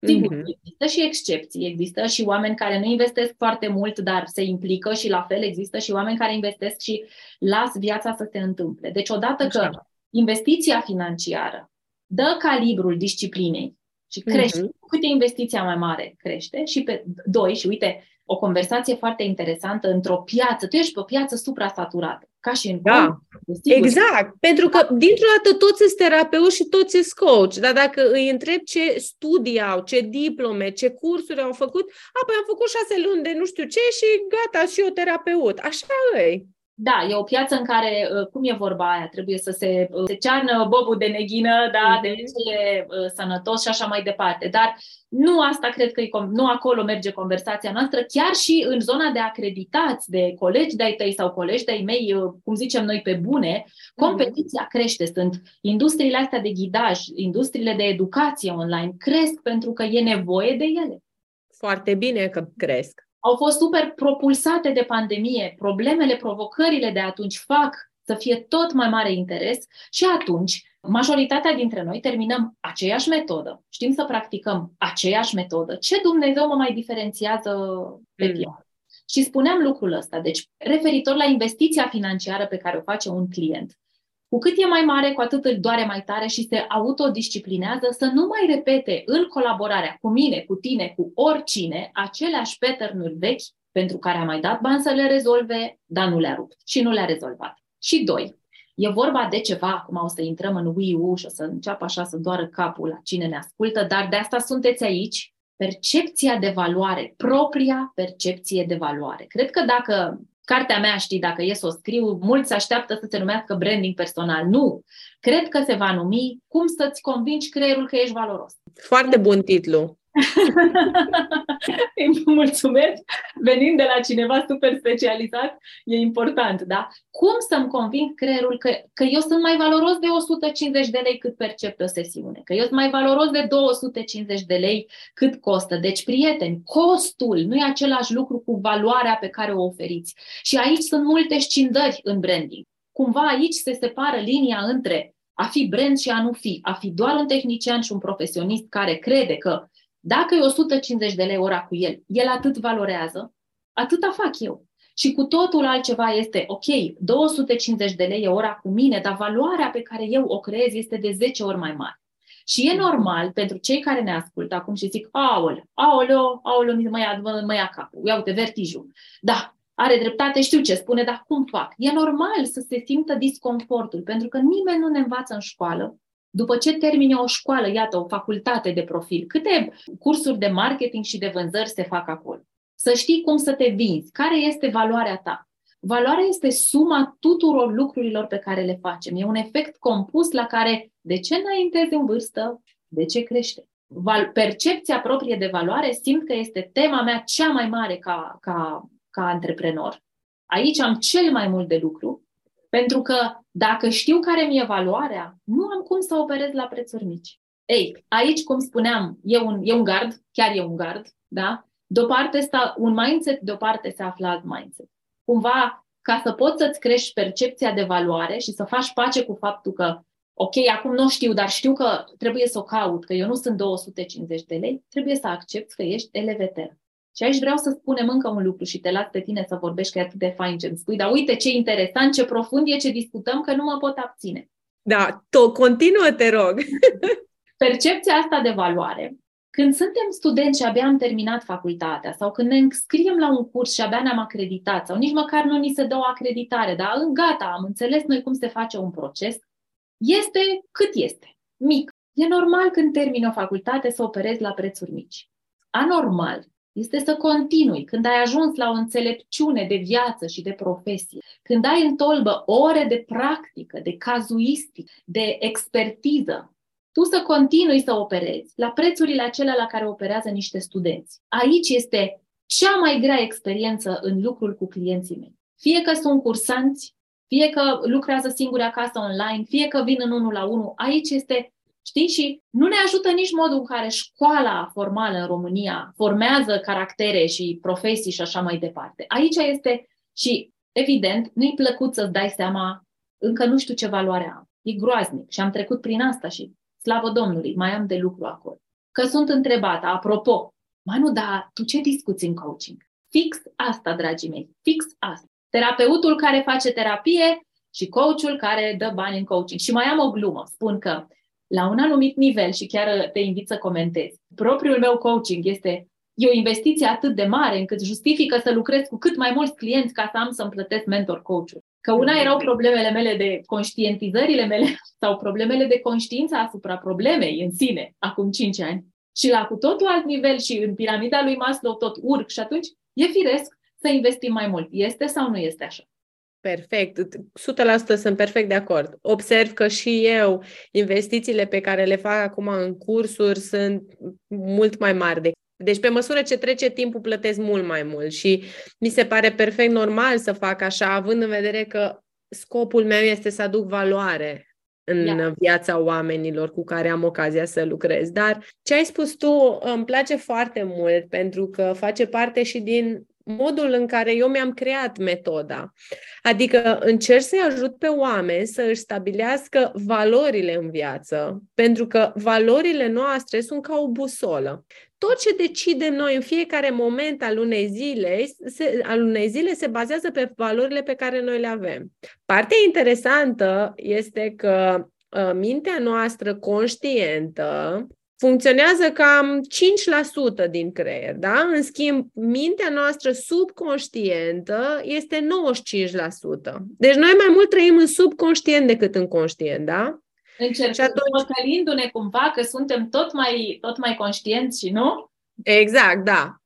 Sigur, mm-hmm. există și excepții, există și oameni care nu investesc foarte mult, dar se implică și la fel există și oameni care investesc și las viața să se întâmple. Deci odată Așa. că investiția financiară dă calibrul disciplinei și crește, mm-hmm. cât e investiția mai mare, crește și pe doi, și uite, o conversație foarte interesantă într-o piață. Tu ești pe o piață suprasaturată, ca și în Da, sigur. exact. Pentru că, dintr-o dată, toți sunt terapeuți și toți sunt coach. Dar dacă îi întreb ce studii au, ce diplome, ce cursuri au făcut, apoi am făcut șase luni de nu știu ce și gata, și eu terapeut. Așa e. Da, e o piață în care, uh, cum e vorba aia, trebuie să se, uh, se cearnă bobul de neghină, da, mm-hmm. de ce e uh, sănătos și așa mai departe. Dar nu asta cred că e, nu acolo merge conversația noastră, chiar și în zona de acreditați, de colegi de-ai tăi sau colegi de-ai mei, cum zicem noi pe bune, mhm. competiția mm-hmm. crește. Sunt industriile astea de ghidaj, industriile de educație online, cresc pentru că e nevoie de ele. Foarte bine că cresc au fost super propulsate de pandemie. Problemele, provocările de atunci fac să fie tot mai mare interes și atunci majoritatea dintre noi terminăm aceeași metodă, știm să practicăm aceeași metodă. Ce Dumnezeu mă mai diferențiază pe mm. piață? Și spuneam lucrul ăsta. Deci, referitor la investiția financiară pe care o face un client, cu cât e mai mare, cu atât îl doare mai tare și se autodisciplinează să nu mai repete în colaborarea cu mine, cu tine, cu oricine, aceleași pattern vechi pentru care a mai dat bani să le rezolve, dar nu le-a rupt și nu le-a rezolvat. Și doi, e vorba de ceva, acum o să intrăm în Wii U și o să înceapă așa să doară capul la cine ne ascultă, dar de asta sunteți aici, percepția de valoare, propria percepție de valoare. Cred că dacă Cartea mea, știi, dacă e să o scriu, mulți așteaptă să se numească branding personal. Nu. Cred că se va numi cum să-ți convingi creierul că ești valoros. Foarte bun titlu. <laughs> Îi mulțumesc. Venind de la cineva super specializat, e important, da? Cum să-mi conving creierul că, că eu sunt mai valoros de 150 de lei cât percep pe o sesiune, că eu sunt mai valoros de 250 de lei cât costă. Deci, prieteni, costul nu e același lucru cu valoarea pe care o oferiți. Și aici sunt multe scindări în branding. Cumva aici se separă linia între a fi brand și a nu fi, a fi doar un tehnician și un profesionist care crede că dacă e 150 de lei ora cu el, el atât valorează, atâta fac eu. Și cu totul altceva este, ok, 250 de lei e ora cu mine, dar valoarea pe care eu o creez este de 10 ori mai mare. Și e normal pentru cei care ne ascultă acum și zic, aole, aoleo, aoleo, mă ia, mă, mă ia capul, ia uite, vertijul. Da, are dreptate, știu ce spune, dar cum fac? E normal să se simtă disconfortul, pentru că nimeni nu ne învață în școală după ce termine o școală, iată, o facultate de profil, câte cursuri de marketing și de vânzări se fac acolo? Să știi cum să te vinzi, care este valoarea ta. Valoarea este suma tuturor lucrurilor pe care le facem. E un efect compus la care de ce înaintezi în vârstă, de ce crește. Val- percepția proprie de valoare simt că este tema mea cea mai mare ca, ca, ca antreprenor. Aici am cel mai mult de lucru pentru că dacă știu care mi-e valoarea, nu am cum să operez la prețuri mici. Ei, aici, cum spuneam, e un, e un gard, chiar e un gard, da? De o parte sta un mindset, de o parte se află alt mindset. Cumva, ca să poți să-ți crești percepția de valoare și să faci pace cu faptul că, ok, acum nu știu, dar știu că trebuie să o caut, că eu nu sunt 250 de lei, trebuie să accepti că ești eleveter. Și aici vreau să spunem încă un lucru și te las pe tine să vorbești, că e atât de fain ce îmi spui, dar uite ce interesant, ce profund e ce discutăm, că nu mă pot abține. Da, to, continuă, te rog. <laughs> Percepția asta de valoare când suntem studenți și abia am terminat facultatea sau când ne înscriem la un curs și abia ne-am acreditat sau nici măcar nu ni se dă o acreditare, dar gata, am înțeles noi cum se face un proces, este cât este, mic. E normal când termini o facultate să operezi la prețuri mici. Anormal este să continui când ai ajuns la o înțelepciune de viață și de profesie, când ai în tolbă ore de practică, de cazuistică, de expertiză, tu să continui să operezi la prețurile acelea la care operează niște studenți. Aici este cea mai grea experiență în lucrul cu clienții mei. Fie că sunt cursanți, fie că lucrează singuri acasă online, fie că vin în unul la unul, aici este, știi, și nu ne ajută nici modul în care școala formală în România formează caractere și profesii și așa mai departe. Aici este și, evident, nu-i plăcut să-ți dai seama, încă nu știu ce valoare am. E groaznic și am trecut prin asta și Slavă Domnului, mai am de lucru acolo. Că sunt întrebată, apropo, mă nu, da, tu ce discuți în coaching? Fix asta, dragii mei, fix asta. Terapeutul care face terapie și coachul care dă bani în coaching. Și mai am o glumă, spun că la un anumit nivel, și chiar te invit să comentezi, propriul meu coaching este e o investiție atât de mare încât justifică să lucrez cu cât mai mulți clienți ca să am să-mi plătesc mentor coach Că una erau problemele mele de conștientizările mele <laughs> sau problemele de conștiință asupra problemei în sine, acum 5 ani. Și la cu totul alt nivel și în piramida lui Maslow tot urc și atunci e firesc să investim mai mult. Este sau nu este așa? Perfect, 100% sunt perfect de acord. Observ că și eu investițiile pe care le fac acum în cursuri sunt mult mai mari decât deci, pe măsură ce trece timpul, plătesc mult mai mult și mi se pare perfect normal să fac așa, având în vedere că scopul meu este să aduc valoare în yeah. viața oamenilor cu care am ocazia să lucrez. Dar ce ai spus tu îmi place foarte mult pentru că face parte și din modul în care eu mi-am creat metoda. Adică încerc să-i ajut pe oameni să își stabilească valorile în viață, pentru că valorile noastre sunt ca o busolă. Tot ce decidem noi în fiecare moment al unei zile, se, al unei zile se bazează pe valorile pe care noi le avem. Partea interesantă este că uh, mintea noastră conștientă funcționează cam 5% din creier, da? În schimb, mintea noastră subconștientă este 95%. Deci noi mai mult trăim în subconștient decât în conștient, da? Încercăm, și atunci... ne cumva că suntem tot mai, tot mai conștienți și nu? Exact, da.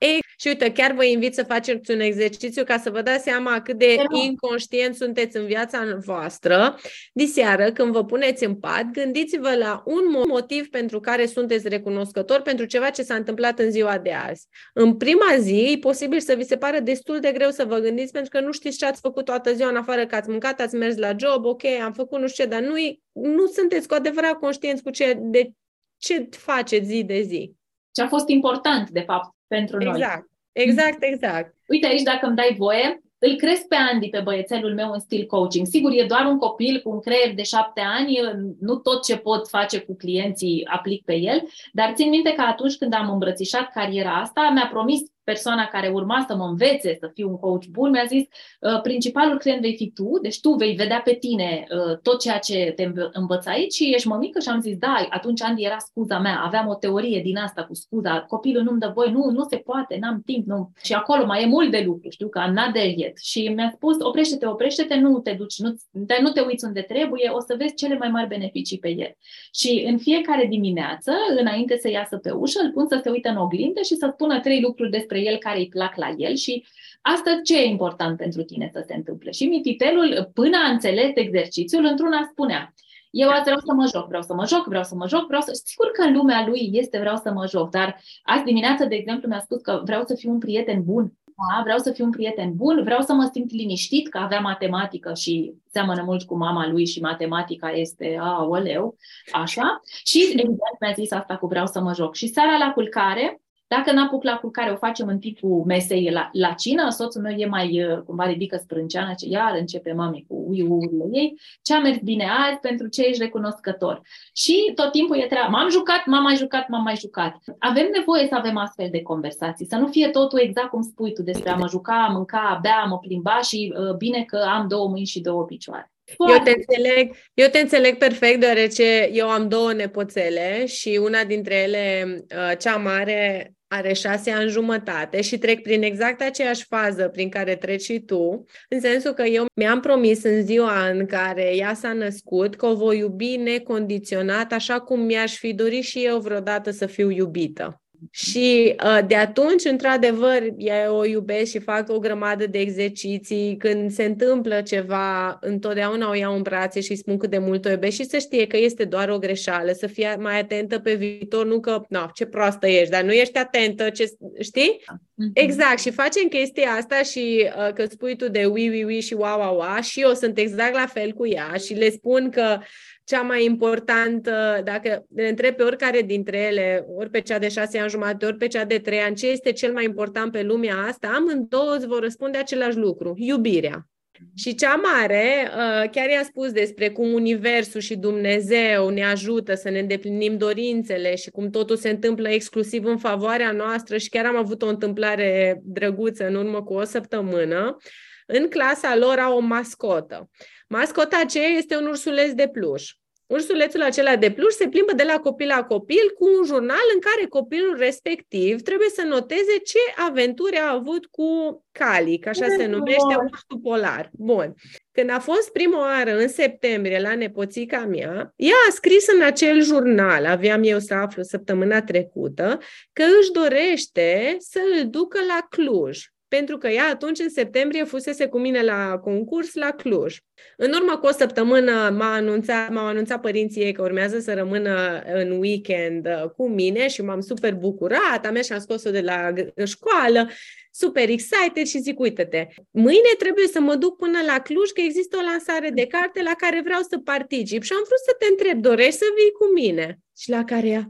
Ei, și uite, chiar vă invit să faceți un exercițiu ca să vă dați seama cât de inconștient sunteți în viața voastră. Diseară, când vă puneți în pat, gândiți-vă la un motiv pentru care sunteți recunoscători pentru ceva ce s-a întâmplat în ziua de azi. În prima zi, e posibil să vi se pare destul de greu să vă gândiți pentru că nu știți ce ați făcut toată ziua în afară că ați mâncat, ați mers la job, ok, am făcut nu știu ce, dar nu, nu sunteți cu adevărat conștienți cu ce, de ce faceți zi de zi ce a fost important, de fapt, pentru exact. noi. Exact, exact, exact. Uite aici, dacă îmi dai voie, îl cresc pe Andy, pe băiețelul meu, în stil coaching. Sigur, e doar un copil cu un creier de șapte ani, nu tot ce pot face cu clienții aplic pe el, dar țin minte că atunci când am îmbrățișat cariera asta, mi-a promis persoana care urma să mă învețe să fiu un coach bun, mi-a zis, uh, principalul client vei fi tu, deci tu vei vedea pe tine uh, tot ceea ce te învăț aici și ești mămică și am zis, da, atunci Andy era scuza mea, aveam o teorie din asta cu scuza, copilul nu-mi dă voi, nu, nu se poate, n-am timp, nu. Și acolo mai e mult de lucru, știu că am not there yet. Și mi-a spus, oprește-te, oprește-te, nu te duci, nu, dar nu te uiți unde trebuie, o să vezi cele mai mari beneficii pe el. Și în fiecare dimineață, înainte să iasă pe ușă, îl pun să se uite în oglindă și să spună trei lucruri despre despre el care îi plac la el și asta ce e important pentru tine să se întâmple. Și mititelul, până a înțeles exercițiul, într-una spunea, eu azi vreau să mă joc, vreau să mă joc, vreau să mă joc, vreau să... Sigur că în lumea lui este vreau să mă joc, dar azi dimineață, de exemplu, mi-a spus că vreau să fiu un prieten bun. Da, vreau să fiu un prieten bun, vreau să mă simt liniștit că avea matematică și seamănă mult cu mama lui și matematica este, a, oleu, așa. Și evident mi-a zis asta cu vreau să mă joc. Și seara la culcare Dacă n-apuc la culcare, o facem în timpul mesei la, la cină, soțul meu e mai, uh, cumva ridică sprânceana, ce iar începe mami cu ui-urile ei, ce a mers bine azi, pentru ce ești recunoscător. Și tot timpul e treaba, m-am jucat, m-am mai jucat, m-am mai jucat. Avem nevoie să avem astfel de conversații, să nu fie totul exact cum spui tu despre a mă juca, a mânca, a bea, a mă plimba și uh, bine că am două mâini și două picioare. Eu te, înțeleg, eu te înțeleg perfect, deoarece eu am două nepoțele și una dintre ele, uh, cea mare, are șase ani jumătate și trec prin exact aceeași fază prin care treci și tu, în sensul că eu mi-am promis în ziua în care ea s-a născut că o voi iubi necondiționat, așa cum mi-aș fi dorit și eu vreodată să fiu iubită. Și uh, de atunci, într-adevăr, eu o iubesc și fac o grămadă de exerciții. Când se întâmplă ceva, întotdeauna o iau în brațe și spun cât de mult o iubesc și să știe că este doar o greșeală, să fie mai atentă pe viitor, nu că, no, ce proastă ești, dar nu ești atentă, ce, știi? Mm-hmm. Exact, și facem chestia asta și uh, că spui tu de ui, ui, ui și wow, wow, wow și eu sunt exact la fel cu ea și le spun că cea mai importantă, dacă le întreb pe oricare dintre ele, ori pe cea de șase ani jumate, ori pe cea de trei ani, ce este cel mai important pe lumea asta, amândouă îți vor răspunde același lucru, iubirea. Și cea mare uh, chiar i-a spus despre cum Universul și Dumnezeu ne ajută să ne îndeplinim dorințele și cum totul se întâmplă exclusiv în favoarea noastră și chiar am avut o întâmplare drăguță în urmă cu o săptămână. În clasa lor au o mascotă. Mascota aceea este un ursuleț de pluș. Ursulețul acela de pluș se plimbă de la copil la copil cu un jurnal în care copilul respectiv trebuie să noteze ce aventuri a avut cu Calic, așa se numește ursul polar. Bun. Când a fost prima oară în septembrie la nepoțica mea, ea a scris în acel jurnal, aveam eu să aflu săptămâna trecută, că își dorește să îl ducă la Cluj pentru că ea atunci, în septembrie, fusese cu mine la concurs la Cluj. În urmă cu o săptămână m-a anunțat, m-au anunțat părinții ei că urmează să rămână în weekend uh, cu mine și m-am super bucurat, am mers și am scos-o de la școală, super excited și zic, uite-te, mâine trebuie să mă duc până la Cluj că există o lansare de carte la care vreau să particip și am vrut să te întreb, dorești să vii cu mine? Și la care ea,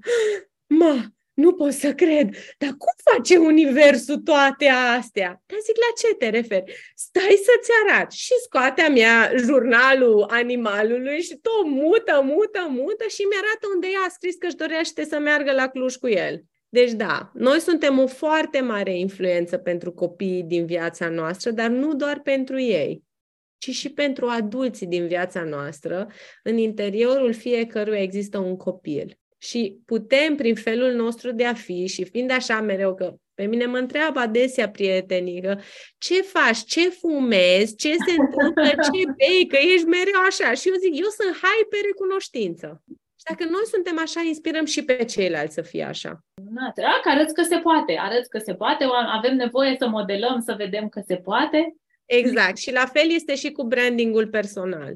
ma, nu pot să cred. Dar cum face Universul toate astea? Dar zic, la ce te referi? Stai să-ți arăt. Și scoatea mea jurnalul animalului și tot mută, mută, mută și mi-arată unde ea a scris că își dorește să meargă la Cluj cu el. Deci da, noi suntem o foarte mare influență pentru copiii din viața noastră, dar nu doar pentru ei, ci și pentru adulții din viața noastră. În interiorul fiecăruia există un copil și putem, prin felul nostru de a fi și fiind așa mereu că pe mine mă întreabă adesea prietenii că ce faci, ce fumezi, ce se întâmplă, ce <laughs> bei, că ești mereu așa. Și eu zic, eu sunt hai pe recunoștință. Și dacă noi suntem așa, inspirăm și pe ceilalți să fie așa. Da, că arăți că se poate, arăți că se poate, avem nevoie să modelăm, să vedem că se poate. Exact. Și la fel este și cu brandingul personal.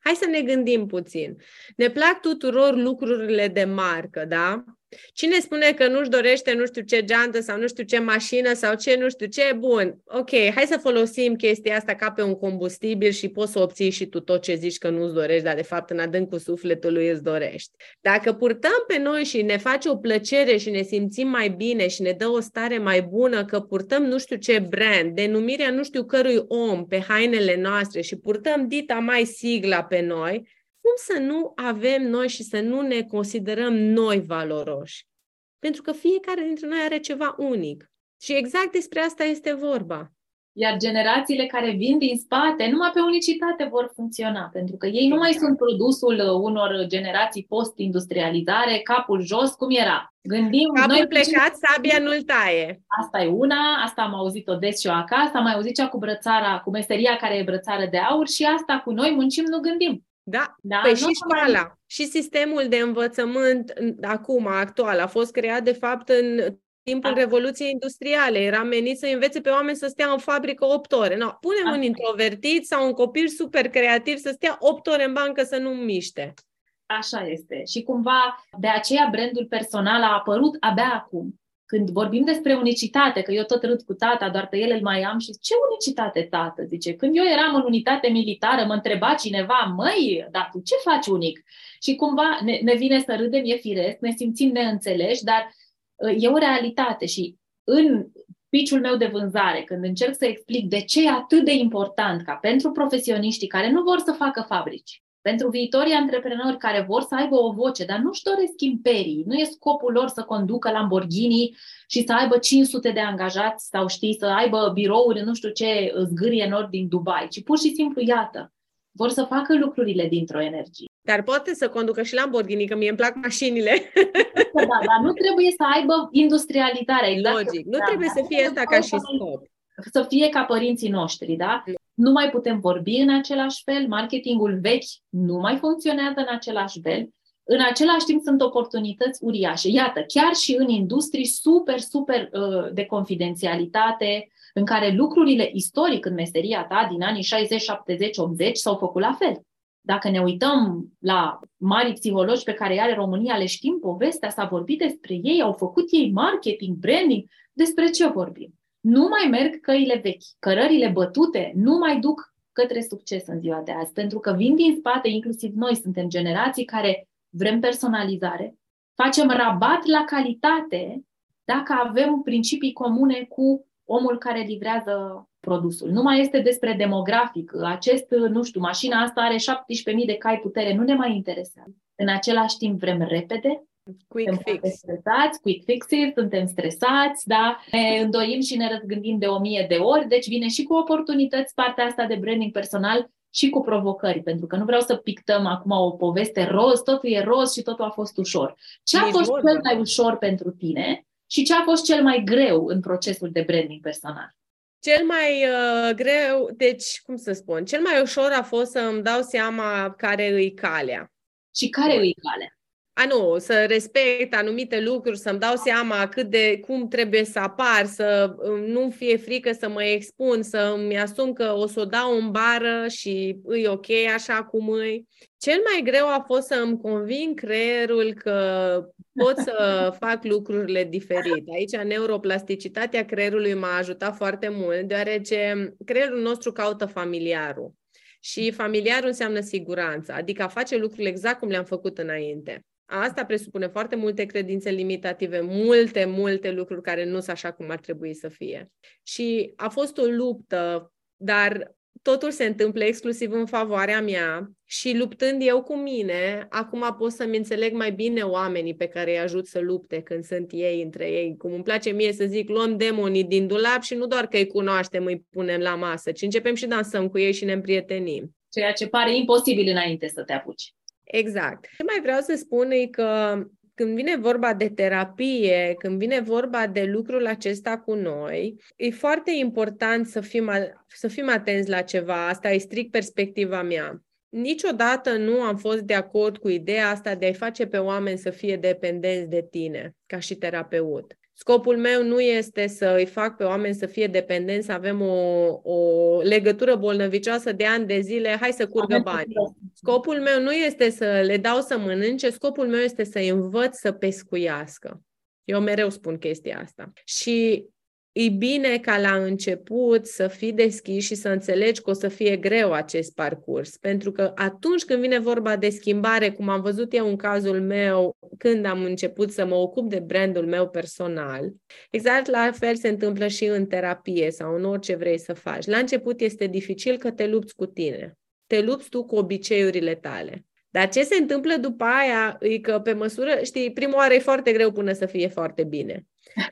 Hai să ne gândim puțin. Ne plac tuturor lucrurile de marcă, da? Cine spune că nu-și dorește nu știu ce geantă sau nu știu ce mașină sau ce nu știu ce, bun, ok, hai să folosim chestia asta ca pe un combustibil și poți să obții și tu tot ce zici că nu-ți dorești, dar de fapt în adâncul sufletului îți dorești. Dacă purtăm pe noi și ne face o plăcere și ne simțim mai bine și ne dă o stare mai bună că purtăm nu știu ce brand, denumirea nu știu cărui om pe hainele noastre și purtăm dita mai sigla pe noi, cum să nu avem noi și să nu ne considerăm noi valoroși? Pentru că fiecare dintre noi are ceva unic. Și exact despre asta este vorba. Iar generațiile care vin din spate, numai pe unicitate vor funcționa, pentru că ei nu mai sunt produsul unor generații post-industrializare, capul jos, cum era. Gândim, capul noi plecat, sabia nu-l taie. Asta e una, asta am auzit-o des și eu acasă, am mai auzit cea cu brățara, cu meseria care e brățară de aur și asta cu noi muncim, nu gândim. Da, da păi și școala, mai... și sistemul de învățământ acum, actual, a fost creat de fapt în timpul da. Revoluției Industriale. Era menit să învețe pe oameni să stea în fabrică 8 ore. No, punem da. un introvertit sau un copil super creativ să stea 8 ore în bancă să nu miște. Așa este. Și cumva de aceea brandul personal a apărut abia acum. Când vorbim despre unicitate, că eu tot râd cu tata, doar pe el îl mai am și ce unicitate, tată? Zice, când eu eram în unitate militară, mă întreba cineva, măi, dar tu ce faci unic? Și cumva ne, ne vine să râdem, e firesc, ne simțim neînțeleși, dar e o realitate și în piciul meu de vânzare, când încerc să explic de ce e atât de important ca pentru profesioniștii care nu vor să facă fabrici, pentru viitorii antreprenori care vor să aibă o voce, dar nu-și doresc imperii, nu e scopul lor să conducă Lamborghini și să aibă 500 de angajați sau știi, să aibă birouri nu știu ce zgârie nord din Dubai, ci pur și simplu, iată, vor să facă lucrurile dintr-o energie. Dar poate să conducă și Lamborghini, că mie îmi plac mașinile. Da, dar nu trebuie să aibă industrializarea. Exact Logic. Nu trebuie să fie asta ca și scop. Să fie ca părinții noștri, da? Nu mai putem vorbi în același fel, marketingul vechi nu mai funcționează în același fel. În același timp sunt oportunități uriașe. Iată, chiar și în industrii super, super uh, de confidențialitate, în care lucrurile istoric în meseria ta din anii 60, 70, 80 s-au făcut la fel. Dacă ne uităm la mari psihologi pe care are România, le știm povestea, s-a vorbit despre ei, au făcut ei marketing, branding, despre ce vorbim? Nu mai merg căile vechi, cărările bătute nu mai duc către succes în ziua de azi, pentru că vin din spate, inclusiv noi suntem generații care vrem personalizare, facem rabat la calitate dacă avem principii comune cu omul care livrează produsul. Nu mai este despre demografic. Acest, nu știu, mașina asta are 17.000 de cai putere, nu ne mai interesează. În același timp vrem repede, Quick suntem fix. stresați, quick fixes, suntem stresați, da? Ne îndoim și ne răzgândim de o mie de ori, deci vine și cu oportunități partea asta de branding personal și cu provocări, pentru că nu vreau să pictăm acum o poveste roz, totul e roz și totul a fost ușor. Ce a fost cel mai ușor pentru tine și ce a fost cel mai greu în procesul de branding personal? Cel mai uh, greu, deci, cum să spun, cel mai ușor a fost să îmi dau seama care îi calea. Și care îi calea? A, nu, să respect anumite lucruri, să-mi dau seama cât de cum trebuie să apar, să um, nu fie frică să mă expun, să îmi asum că o să o dau în bară și îi ok așa cum îi. Cel mai greu a fost să îmi convin creierul că pot să <laughs> fac lucrurile diferit. Aici neuroplasticitatea creierului m-a ajutat foarte mult, deoarece creierul nostru caută familiarul. Și familiarul înseamnă siguranță, adică a face lucrurile exact cum le-am făcut înainte. Asta presupune foarte multe credințe limitative, multe, multe lucruri care nu sunt așa cum ar trebui să fie. Și a fost o luptă, dar totul se întâmplă exclusiv în favoarea mea și luptând eu cu mine, acum pot să-mi înțeleg mai bine oamenii pe care îi ajut să lupte când sunt ei între ei. Cum îmi place mie să zic, luăm demonii din dulap și nu doar că îi cunoaștem, îi punem la masă, ci începem și dansăm cu ei și ne împrietenim. Ceea ce pare imposibil înainte să te apuci. Exact. Ce mai vreau să spun e că când vine vorba de terapie, când vine vorba de lucrul acesta cu noi, e foarte important să fim, să fim atenți la ceva. Asta e strict perspectiva mea. Niciodată nu am fost de acord cu ideea asta de a-i face pe oameni să fie dependenți de tine, ca și terapeut. Scopul meu nu este să îi fac pe oameni să fie dependenți, să avem o, o legătură bolnăvicioasă de ani de zile, hai să curgă bani. Scopul meu nu este să le dau să mănânce, scopul meu este să-i învăț să pescuiască. Eu mereu spun chestia asta. Și e bine ca la început să fii deschis și să înțelegi că o să fie greu acest parcurs. Pentru că atunci când vine vorba de schimbare, cum am văzut eu în cazul meu, când am început să mă ocup de brandul meu personal, exact la fel se întâmplă și în terapie sau în orice vrei să faci. La început este dificil că te lupți cu tine. Te lupți tu cu obiceiurile tale. Dar ce se întâmplă după aia e că pe măsură, știi, prima oară e foarte greu până să fie foarte bine.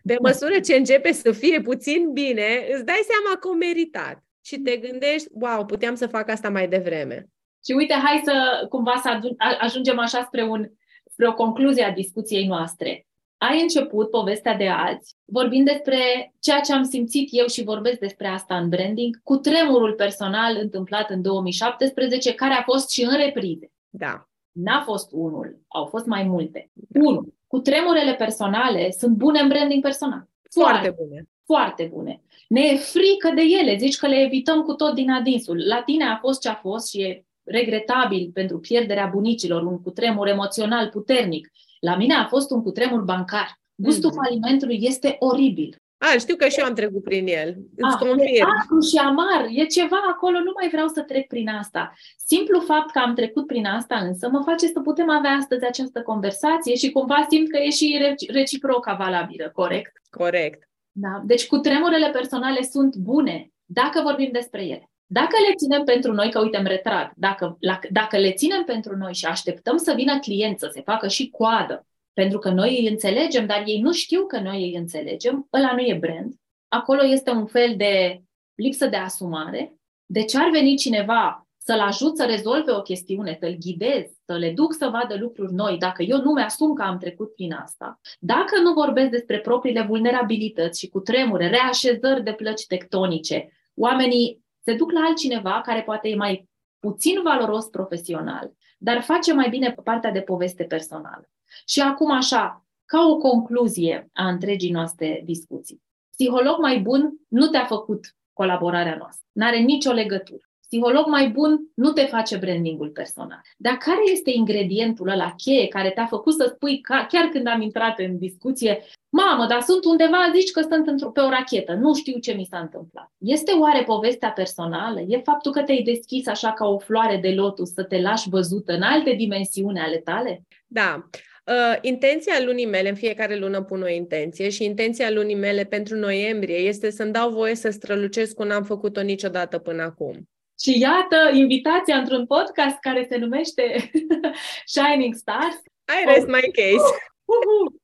Pe măsură ce începe să fie puțin bine, îți dai seama că o meritat. Și te gândești, wow, puteam să fac asta mai devreme. Și uite, hai să cumva să ajungem așa spre, un, spre o concluzie a discuției noastre. Ai început povestea de azi vorbind despre ceea ce am simțit eu și vorbesc despre asta în branding, cu tremurul personal întâmplat în 2017, care a fost și în reprize. Da. N-a fost unul, au fost mai multe. Da. Unul, cu tremurele personale sunt bune în branding personal. Foarte, foarte bune. Foarte bune. Ne e frică de ele, zici că le evităm cu tot din adinsul. La tine a fost ce a fost și e regretabil pentru pierderea bunicilor, un cutremur emoțional puternic. La mine a fost un cutremur bancar. Gustul mm-hmm. falimentului este oribil. A, știu că și eu am trecut prin el. Îți A, confirm. E și amar. E ceva acolo, nu mai vreau să trec prin asta. Simplu fapt că am trecut prin asta însă mă face să putem avea astăzi această conversație și cumva simt că e și reciproca valabilă, corect? Corect. Da. Deci cu tremurele personale sunt bune, dacă vorbim despre ele. Dacă le ținem pentru noi, că uite, îmi retrag, dacă, la, dacă le ținem pentru noi și așteptăm să vină client să se facă și coadă, pentru că noi îi înțelegem, dar ei nu știu că noi îi înțelegem, ăla nu e brand. Acolo este un fel de lipsă de asumare. De ce ar veni cineva să-l ajut să rezolve o chestiune, să-l ghidez, să le duc să vadă lucruri noi, dacă eu nu mi-asum că am trecut prin asta, dacă nu vorbesc despre propriile vulnerabilități și cu tremure, reașezări de plăci tectonice, oamenii se duc la altcineva care poate e mai puțin valoros profesional, dar face mai bine partea de poveste personală. Și acum așa, ca o concluzie a întregii noastre discuții. Psiholog mai bun nu te-a făcut colaborarea noastră. N-are nicio legătură. Psiholog mai bun nu te face brandingul personal. Dar care este ingredientul ăla cheie care te-a făcut să spui, ca, chiar când am intrat în discuție, mamă, dar sunt undeva, zici că sunt pe o rachetă, nu știu ce mi s-a întâmplat. Este oare povestea personală? E faptul că te-ai deschis așa ca o floare de lotus să te lași văzută în alte dimensiuni ale tale? Da. Uh, intenția lunii mele, în fiecare lună pun o intenție și intenția lunii mele pentru noiembrie este să-mi dau voie să strălucesc cum n-am făcut-o niciodată până acum. Și iată invitația într-un podcast care se numește <laughs> Shining Stars. I rest oh. my case. Uh-huh.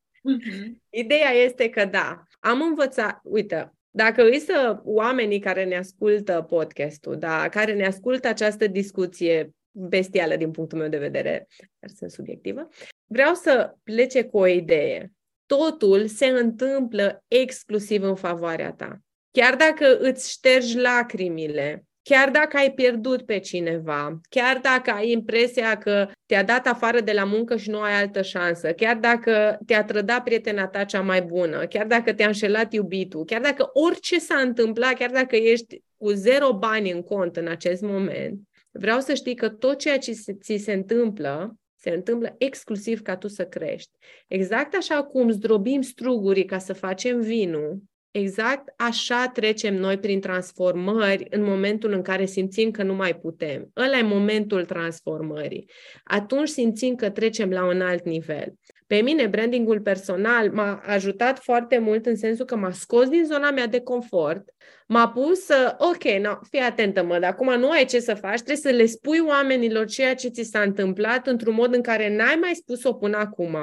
Ideea este că da, am învățat, uite, dacă îi să oamenii care ne ascultă podcastul, da, care ne ascultă această discuție bestială din punctul meu de vedere, dar sunt subiectivă, vreau să plece cu o idee. Totul se întâmplă exclusiv în favoarea ta. Chiar dacă îți ștergi lacrimile, chiar dacă ai pierdut pe cineva, chiar dacă ai impresia că te-a dat afară de la muncă și nu ai altă șansă, chiar dacă te-a trădat prietena ta cea mai bună, chiar dacă te-a înșelat iubitul, chiar dacă orice s-a întâmplat, chiar dacă ești cu zero bani în cont în acest moment, vreau să știi că tot ceea ce ți se întâmplă se întâmplă exclusiv ca tu să crești. Exact așa cum zdrobim strugurii ca să facem vinul, exact așa trecem noi prin transformări în momentul în care simțim că nu mai putem. Ăla e momentul transformării. Atunci simțim că trecem la un alt nivel. Pe mine, brandingul personal m-a ajutat foarte mult în sensul că m-a scos din zona mea de confort, m-a pus să, ok, no, fii atentă mă, dar acum nu ai ce să faci, trebuie să le spui oamenilor ceea ce ți s-a întâmplat într-un mod în care n-ai mai spus-o până acum,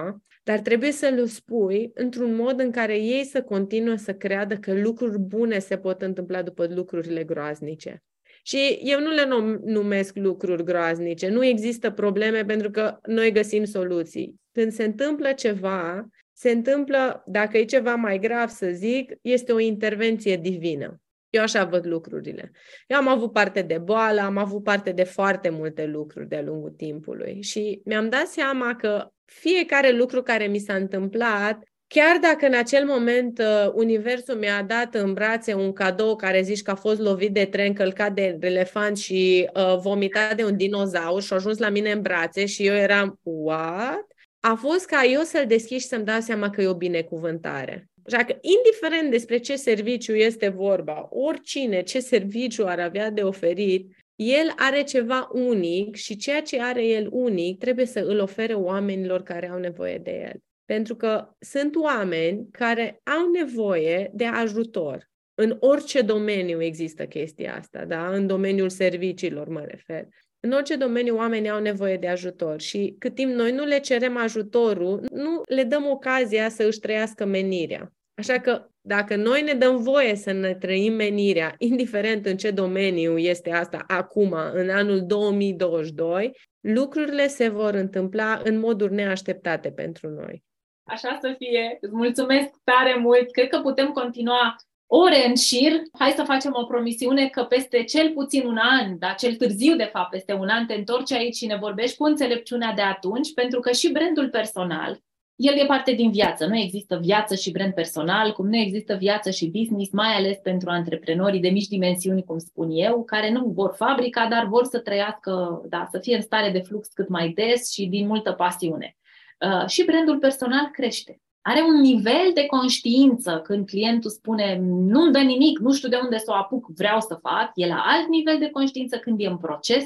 dar trebuie să le spui într-un mod în care ei să continuă să creadă că lucruri bune se pot întâmpla după lucrurile groaznice. Și eu nu le numesc lucruri groaznice, nu există probleme pentru că noi găsim soluții. Când se întâmplă ceva, se întâmplă, dacă e ceva mai grav să zic, este o intervenție divină. Eu așa văd lucrurile. Eu am avut parte de boală, am avut parte de foarte multe lucruri de-a lungul timpului și mi-am dat seama că fiecare lucru care mi s-a întâmplat, chiar dacă în acel moment uh, Universul mi-a dat în brațe un cadou care zici că a fost lovit de tren, călcat de elefant și uh, vomitat de un dinozaur și a ajuns la mine în brațe și eu eram, what? A fost ca eu să-l deschid și să-mi dau seama că e o binecuvântare. Așa că, indiferent despre ce serviciu este vorba, oricine, ce serviciu ar avea de oferit, el are ceva unic și ceea ce are el unic trebuie să îl ofere oamenilor care au nevoie de el. Pentru că sunt oameni care au nevoie de ajutor. În orice domeniu există chestia asta, da? În domeniul serviciilor mă refer. În orice domeniu oamenii au nevoie de ajutor și cât timp noi nu le cerem ajutorul, nu le dăm ocazia să își trăiască menirea. Așa că dacă noi ne dăm voie să ne trăim menirea, <laughs> indiferent în ce domeniu este asta acum, în anul 2022, lucrurile se vor întâmpla în moduri neașteptate pentru noi. Așa să fie. Îți mulțumesc tare mult. Cred că putem continua ore în șir. Hai să facem o promisiune că peste cel puțin un an, dar cel târziu, de fapt, peste un an, te întorci aici și ne vorbești cu înțelepciunea de atunci, pentru că și brandul personal el e parte din viață. Nu există viață și brand personal, cum nu există viață și business, mai ales pentru antreprenorii de mici dimensiuni, cum spun eu, care nu vor fabrica, dar vor să trăiască, da, să fie în stare de flux cât mai des și din multă pasiune. Uh, și brandul personal crește. Are un nivel de conștiință când clientul spune nu-mi dă nimic, nu știu de unde să o apuc, vreau să fac, e la alt nivel de conștiință când e în proces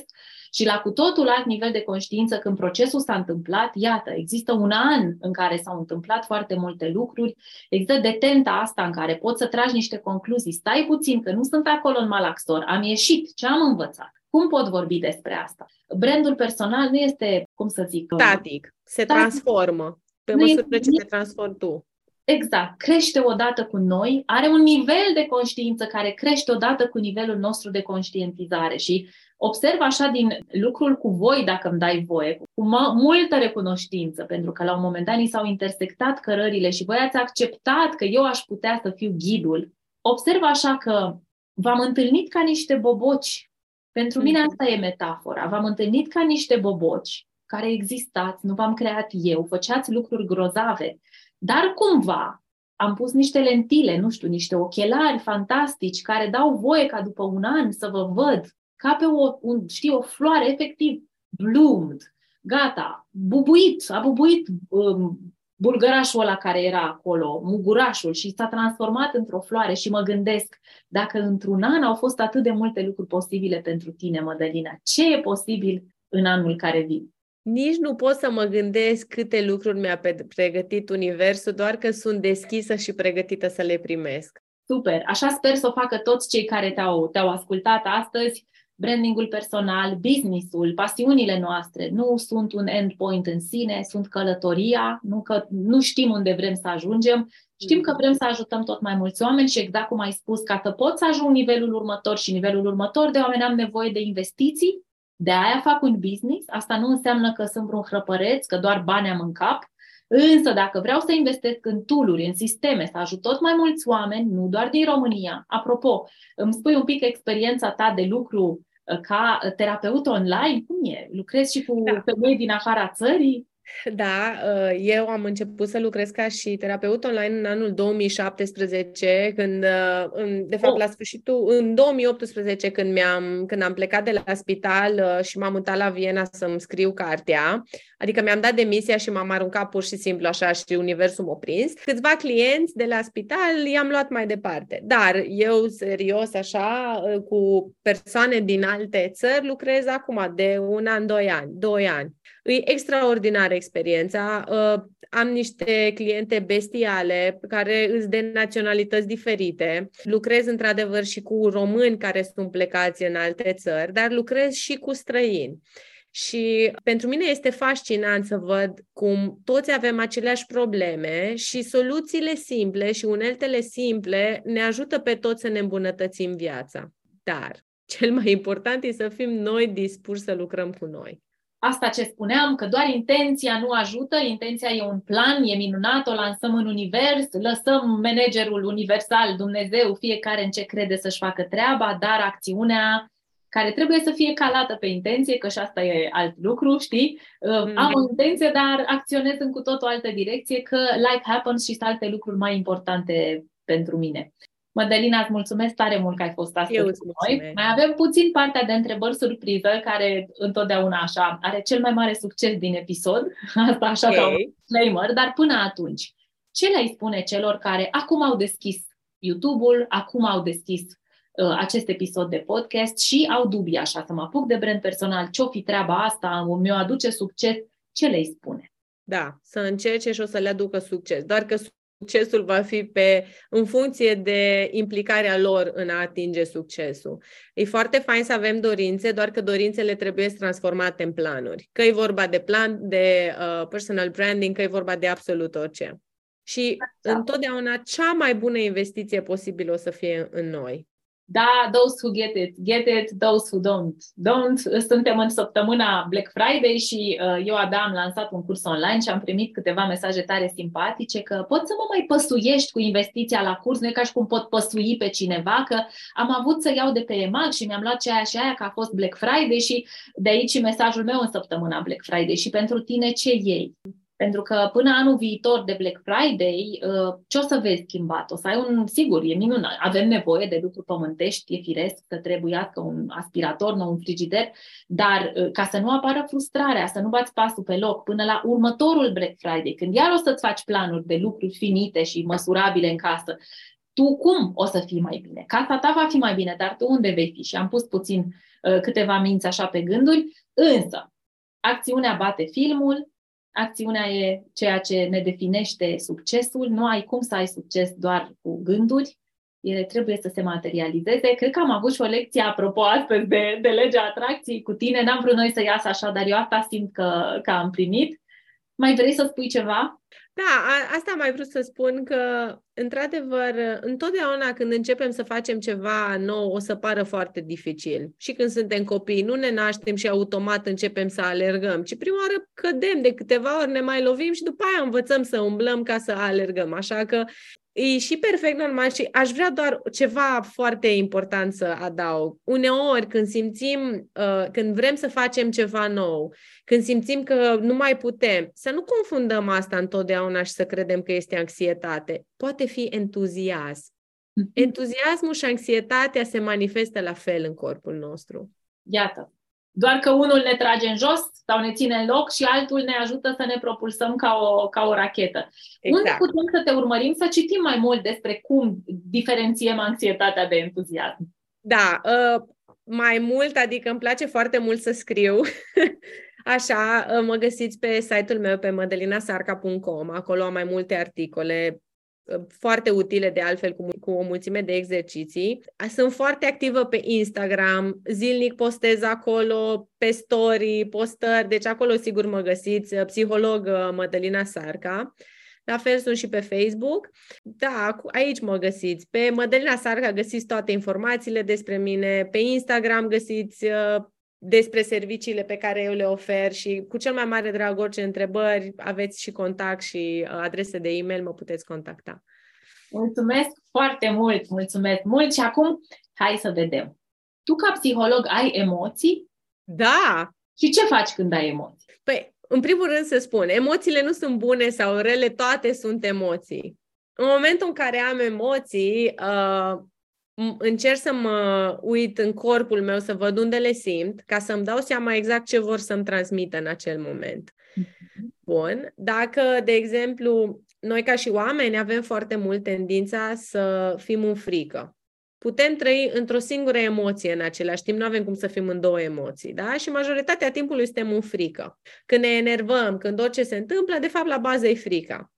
și la cu totul alt nivel de conștiință când procesul s-a întâmplat, iată, există un an în care s-au întâmplat foarte multe lucruri, există detenta asta în care poți să tragi niște concluzii, stai puțin că nu sunt acolo în malaxor, am ieșit, ce am învățat? Cum pot vorbi despre asta? Brandul personal nu este, cum să zic... Static, se static. transformă pe nu măsură ce te transformi tu. Exact. Crește odată cu noi, are un nivel de conștiință care crește odată cu nivelul nostru de conștientizare și observ așa din lucrul cu voi, dacă îmi dai voie, cu multă recunoștință, pentru că la un moment dat ni s-au intersectat cărările și voi ați acceptat că eu aș putea să fiu ghidul. Observ așa că v-am întâlnit ca niște boboci. Pentru mine mhm. asta e metafora. V-am întâlnit ca niște boboci care existați, nu v-am creat eu, făceați lucruri grozave, dar cumva am pus niște lentile, nu știu, niște ochelari fantastici care dau voie ca după un an să vă văd ca pe o, un, știi, o floare efectiv bloomed, gata, bubuit, a bubuit um, bulgărașul ăla care era acolo, mugurașul și s-a transformat într-o floare și mă gândesc, dacă într-un an au fost atât de multe lucruri posibile pentru tine, Mădălina, ce e posibil în anul care vine? Nici nu pot să mă gândesc câte lucruri mi-a pregătit Universul, doar că sunt deschisă și pregătită să le primesc. Super! Așa sper să o facă toți cei care te-au, te-au ascultat astăzi. Brandingul personal, businessul, pasiunile noastre nu sunt un endpoint în sine, sunt călătoria, nu, că, nu știm unde vrem să ajungem, știm că vrem să ajutăm tot mai mulți oameni și exact cum ai spus, ca să pot să ajung nivelul următor și nivelul următor de oameni am nevoie de investiții de aia fac un business, asta nu înseamnă că sunt vreun hrăpăreț, că doar bani am în cap, însă dacă vreau să investesc în tooluri, în sisteme, să ajut tot mai mulți oameni, nu doar din România. Apropo, îmi spui un pic experiența ta de lucru uh, ca terapeut online? Cum e? Lucrezi și cu da. femei din afara țării? Da, uh, eu am început să lucrez ca și terapeut online în anul 2017, când, uh, de fapt, oh. la sfârșitul, în 2018, când, mi-am, când am plecat de la spital uh, și m-am mutat la Viena să-mi scriu cartea, adică mi-am dat demisia și m-am aruncat pur și simplu așa și universul m-a prins. Câțiva clienți de la spital i-am luat mai departe, dar eu, serios, așa, cu persoane din alte țări, lucrez acum de un an, doi ani, doi ani. E extraordinară experiența. Uh, am niște cliente bestiale care îți de naționalități diferite. Lucrez într-adevăr și cu români care sunt plecați în alte țări, dar lucrez și cu străini. Și pentru mine este fascinant să văd cum toți avem aceleași probleme și soluțiile simple și uneltele simple ne ajută pe toți să ne îmbunătățim viața. Dar cel mai important e să fim noi dispuși să lucrăm cu noi asta ce spuneam, că doar intenția nu ajută, intenția e un plan, e minunat, o lansăm în univers, lăsăm managerul universal, Dumnezeu, fiecare în ce crede să-și facă treaba, dar acțiunea care trebuie să fie calată pe intenție, că și asta e alt lucru, știi? Mm-hmm. Am o intenție, dar acționez în cu tot o altă direcție, că life happens și sunt alte lucruri mai importante pentru mine. Mădălina, îți mulțumesc tare mult că ai fost astăzi Eu cu noi. Mai avem puțin partea de întrebări surpriză, care întotdeauna așa are cel mai mare succes din episod. <laughs> Asta așa okay. ca un disclaimer, dar până atunci, ce le-ai spune celor care acum au deschis YouTube-ul, acum au deschis uh, acest episod de podcast și au dubii așa, să mă apuc de brand personal, ce-o fi treaba asta, mi-o aduce succes, ce le-ai spune? Da, să încerce și o să le aducă succes. Doar că succesul va fi pe, în funcție de implicarea lor în a atinge succesul. E foarte fain să avem dorințe, doar că dorințele trebuie transformate în planuri. Că e vorba de plan, de uh, personal branding, că e vorba de absolut orice. Și da. întotdeauna cea mai bună investiție posibilă o să fie în noi. Da, those who get it, get it, those who don't, don't. Suntem în săptămâna Black Friday și uh, eu abia am lansat un curs online și am primit câteva mesaje tare simpatice că pot să mă mai păsuiești cu investiția la curs, nu e ca și cum pot păsui pe cineva, că am avut să iau de pe EMAG și mi-am luat ceea și aia că a fost Black Friday și de aici mesajul meu în săptămâna Black Friday și pentru tine ce iei? Pentru că până anul viitor de Black Friday, uh, ce o să vezi schimbat? O să ai un, sigur, e minunat, avem nevoie de lucruri pământești, e firesc să trebuiască un aspirator, nu un frigider, dar uh, ca să nu apară frustrarea, să nu bați pasul pe loc până la următorul Black Friday, când iar o să-ți faci planuri de lucruri finite și măsurabile în casă, tu cum o să fii mai bine? Casa ta va fi mai bine, dar tu unde vei fi? Și am pus puțin uh, câteva minți așa pe gânduri, însă acțiunea bate filmul, acțiunea e ceea ce ne definește succesul, nu ai cum să ai succes doar cu gânduri, ele trebuie să se materializeze. Cred că am avut și o lecție, apropo, astăzi de, de legea atracției cu tine. N-am vrut noi să iasă așa, dar eu asta simt că, că am primit. Mai vrei să spui ceva? Da, a, asta am mai vrut să spun că, într-adevăr, întotdeauna când începem să facem ceva nou, o să pară foarte dificil. Și când suntem copii, nu ne naștem și automat începem să alergăm, ci prima oară cădem, de câteva ori ne mai lovim și după aia învățăm să umblăm ca să alergăm. Așa că E și perfect normal și aș vrea doar ceva foarte important să adaug. Uneori când simțim, uh, când vrem să facem ceva nou, când simțim că nu mai putem, să nu confundăm asta întotdeauna și să credem că este anxietate. Poate fi entuziasm. Mhm. Entuziasmul și anxietatea se manifestă la fel în corpul nostru. Iată, doar că unul ne trage în jos sau ne ține în loc și altul ne ajută să ne propulsăm ca o, ca o rachetă. Exact. Unde putem să te urmărim să citim mai mult despre cum diferențiem anxietatea de entuziasm? Da, uh, mai mult, adică îmi place foarte mult să scriu. <laughs> Așa, uh, mă găsiți pe site-ul meu pe mădălinasarca.com, acolo am mai multe articole foarte utile de altfel cu, cu o mulțime de exerciții. Sunt foarte activă pe Instagram, zilnic postez acolo, pe story, postări, deci acolo sigur mă găsiți, psiholog uh, Mădălina Sarca. La fel sunt și pe Facebook. Da, aici mă găsiți. Pe Mădălina Sarca găsiți toate informațiile despre mine. Pe Instagram găsiți uh, despre serviciile pe care eu le ofer și cu cel mai mare drag orice întrebări aveți și contact și uh, adrese de e-mail, mă puteți contacta. Mulțumesc foarte mult, mulțumesc mult și acum hai să vedem. Tu ca psiholog ai emoții? Da! Și ce faci când ai emoții? Păi, în primul rând să spun, emoțiile nu sunt bune sau rele, toate sunt emoții. În momentul în care am emoții, uh, încerc să mă uit în corpul meu, să văd unde le simt, ca să-mi dau seama exact ce vor să-mi transmită în acel moment. Mhm. Bun. Dacă, de exemplu, noi ca și oameni avem foarte mult tendința să fim în frică. Putem trăi într-o singură emoție în același timp, nu avem cum să fim în două emoții, da? Și majoritatea timpului suntem în frică. Când ne enervăm, când orice se întâmplă, de fapt la bază e frica.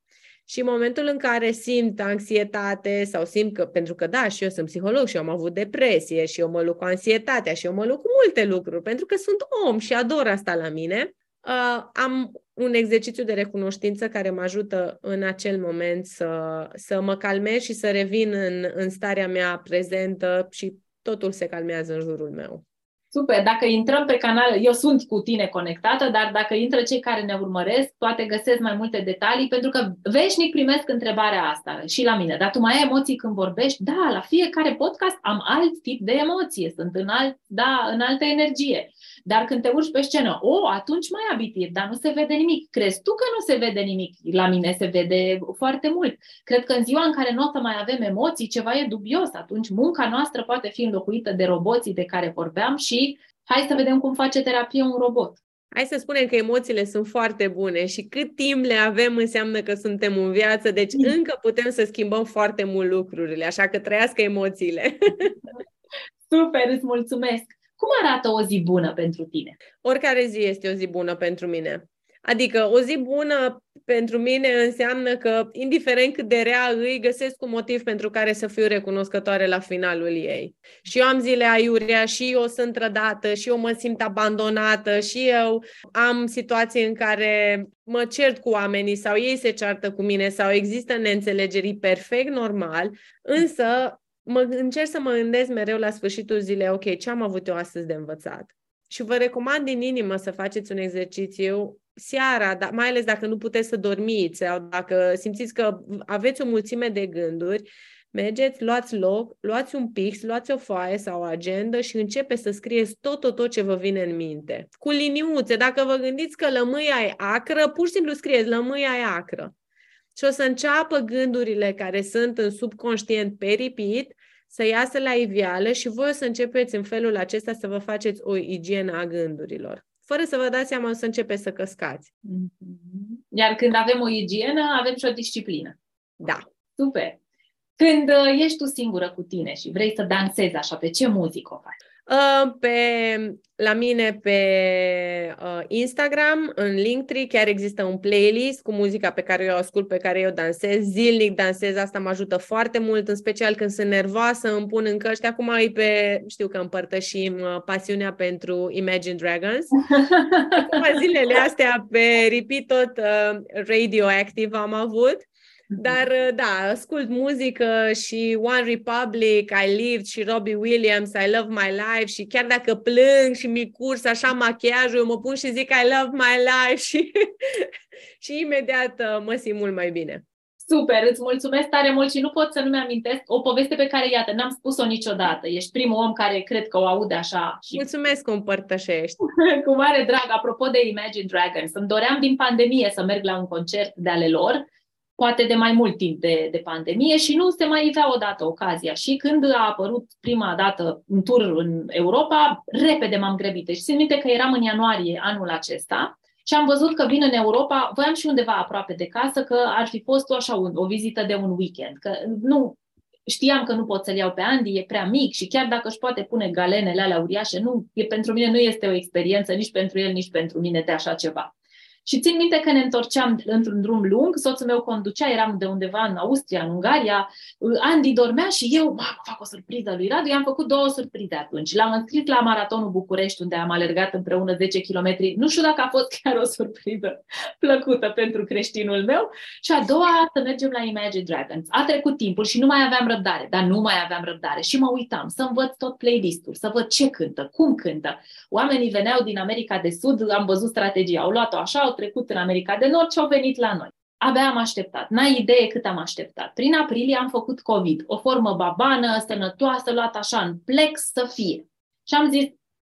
Și în momentul în care simt anxietate sau simt că, pentru că da, și eu sunt psiholog și eu am avut depresie și eu mă luc cu anxietatea și eu mă luc cu multe lucruri, pentru că sunt om și ador asta la mine, uh, am un exercițiu de recunoștință care mă ajută în acel moment să, să mă calmez și să revin în, în starea mea prezentă și totul se calmează în jurul meu. Super, dacă intrăm pe canal, eu sunt cu tine conectată, dar dacă intră cei care ne urmăresc, poate găsesc mai multe detalii, pentru că veșnic primesc întrebarea asta și la mine. Dar tu mai ai emoții când vorbești? Da, la fiecare podcast am alt tip de emoție, sunt în, alt, da, în altă energie. Dar când te urci pe scenă, o, atunci mai abitir, dar nu se vede nimic. Crezi tu că nu se vede nimic? La mine se vede foarte mult. Cred că în ziua în care nu o să mai avem emoții, ceva e dubios. Atunci munca noastră poate fi înlocuită de roboții de care vorbeam și hai să vedem cum face terapie un robot. Hai să spunem că emoțiile sunt foarte bune și cât timp le avem înseamnă că suntem în viață, deci mm. încă putem să schimbăm foarte mult lucrurile, așa că trăiască emoțiile. <laughs> Super, îți mulțumesc! Cum arată o zi bună pentru tine? Oricare zi este o zi bună pentru mine. Adică o zi bună pentru mine înseamnă că, indiferent cât de rea îi, găsesc un motiv pentru care să fiu recunoscătoare la finalul ei. Și eu am zile aiurea, și eu sunt trădată, și eu mă simt abandonată, și eu am situații în care mă cert cu oamenii sau ei se ceartă cu mine sau există neînțelegeri perfect normal, însă mă încerc să mă gândesc mereu la sfârșitul zilei, ok, ce am avut eu astăzi de învățat? Și vă recomand din inimă să faceți un exercițiu seara, da, mai ales dacă nu puteți să dormiți sau dacă simțiți că aveți o mulțime de gânduri, Mergeți, luați loc, luați un pix, luați o foaie sau o agendă și începe să scrieți tot, tot, tot ce vă vine în minte. Cu liniuțe, dacă vă gândiți că lămâia e acră, pur și simplu scrieți lămâia e acră. Și o să înceapă gândurile care sunt în subconștient pe repeat să iasă la iveală și voi o să începeți în felul acesta să vă faceți o igienă a gândurilor. Fără să vă dați seama, o să începeți să căscați. Mm-hmm. Iar când avem o igienă, avem și o disciplină. Da. Super. Când uh, ești tu singură cu tine și vrei să dansezi așa, pe ce muzică o faci? Uh, pe, la mine pe uh, Instagram, în Linktree, chiar există un playlist cu muzica pe care eu o ascult, pe care eu dansez. Zilnic dansez, asta mă ajută foarte mult, în special când sunt nervoasă, îmi pun în căști. Acum e pe, știu că împărtășim uh, pasiunea pentru Imagine Dragons. <laughs> Acum zilele astea pe repeat tot uh, Radioactive am avut. Mhm. Dar, uh, da, ascult muzică și One Republic, I Lived și Robbie Williams, I Love My Life și chiar dacă plâng și mi curs așa machiajul, eu mă pun și zic I Love My Life și, <laughs> și imediat uh, mă simt mult mai bine. Super, îți mulțumesc tare mult și nu pot să nu-mi amintesc o poveste pe care, iată, n-am spus-o niciodată. Ești primul om care cred că o aude așa. Și... Mulțumesc că împărtășești. <laughs> Cu mare drag, apropo de Imagine Dragons, îmi doream din pandemie să merg la un concert de ale lor poate de mai mult timp de, de pandemie și nu se mai avea odată ocazia. Și când a apărut prima dată un tur în Europa, repede m-am grăbit. Și deci, țin minte că eram în ianuarie anul acesta și am văzut că vin în Europa, voiam și undeva aproape de casă, că ar fi fost o, așa un, o vizită de un weekend. Că nu, știam că nu pot să-l iau pe Andy, e prea mic și chiar dacă își poate pune galenele alea uriașe, nu, e, pentru mine nu este o experiență nici pentru el, nici pentru mine de așa ceva. Și țin minte că ne întorceam într-un drum lung, soțul meu conducea, eram de undeva în Austria, în Ungaria, Andy dormea și eu, mă, fac o surpriză lui Radu, i-am făcut două surprize atunci. L-am înscris la Maratonul București, unde am alergat împreună 10 km. Nu știu dacă a fost chiar o surpriză plăcută pentru creștinul meu. Și a doua, să mergem la Imagine Dragons. A trecut timpul și nu mai aveam răbdare, dar nu mai aveam răbdare. Și mă uitam să învăț tot playlist-ul, să văd ce cântă, cum cântă. Oamenii veneau din America de Sud, am văzut strategia, au luat-o așa, au trecut în America de Nord și au venit la noi. Abia am așteptat. N-ai idee cât am așteptat. Prin aprilie am făcut COVID. O formă babană, sănătoasă, luată așa în plex să fie. Și am zis,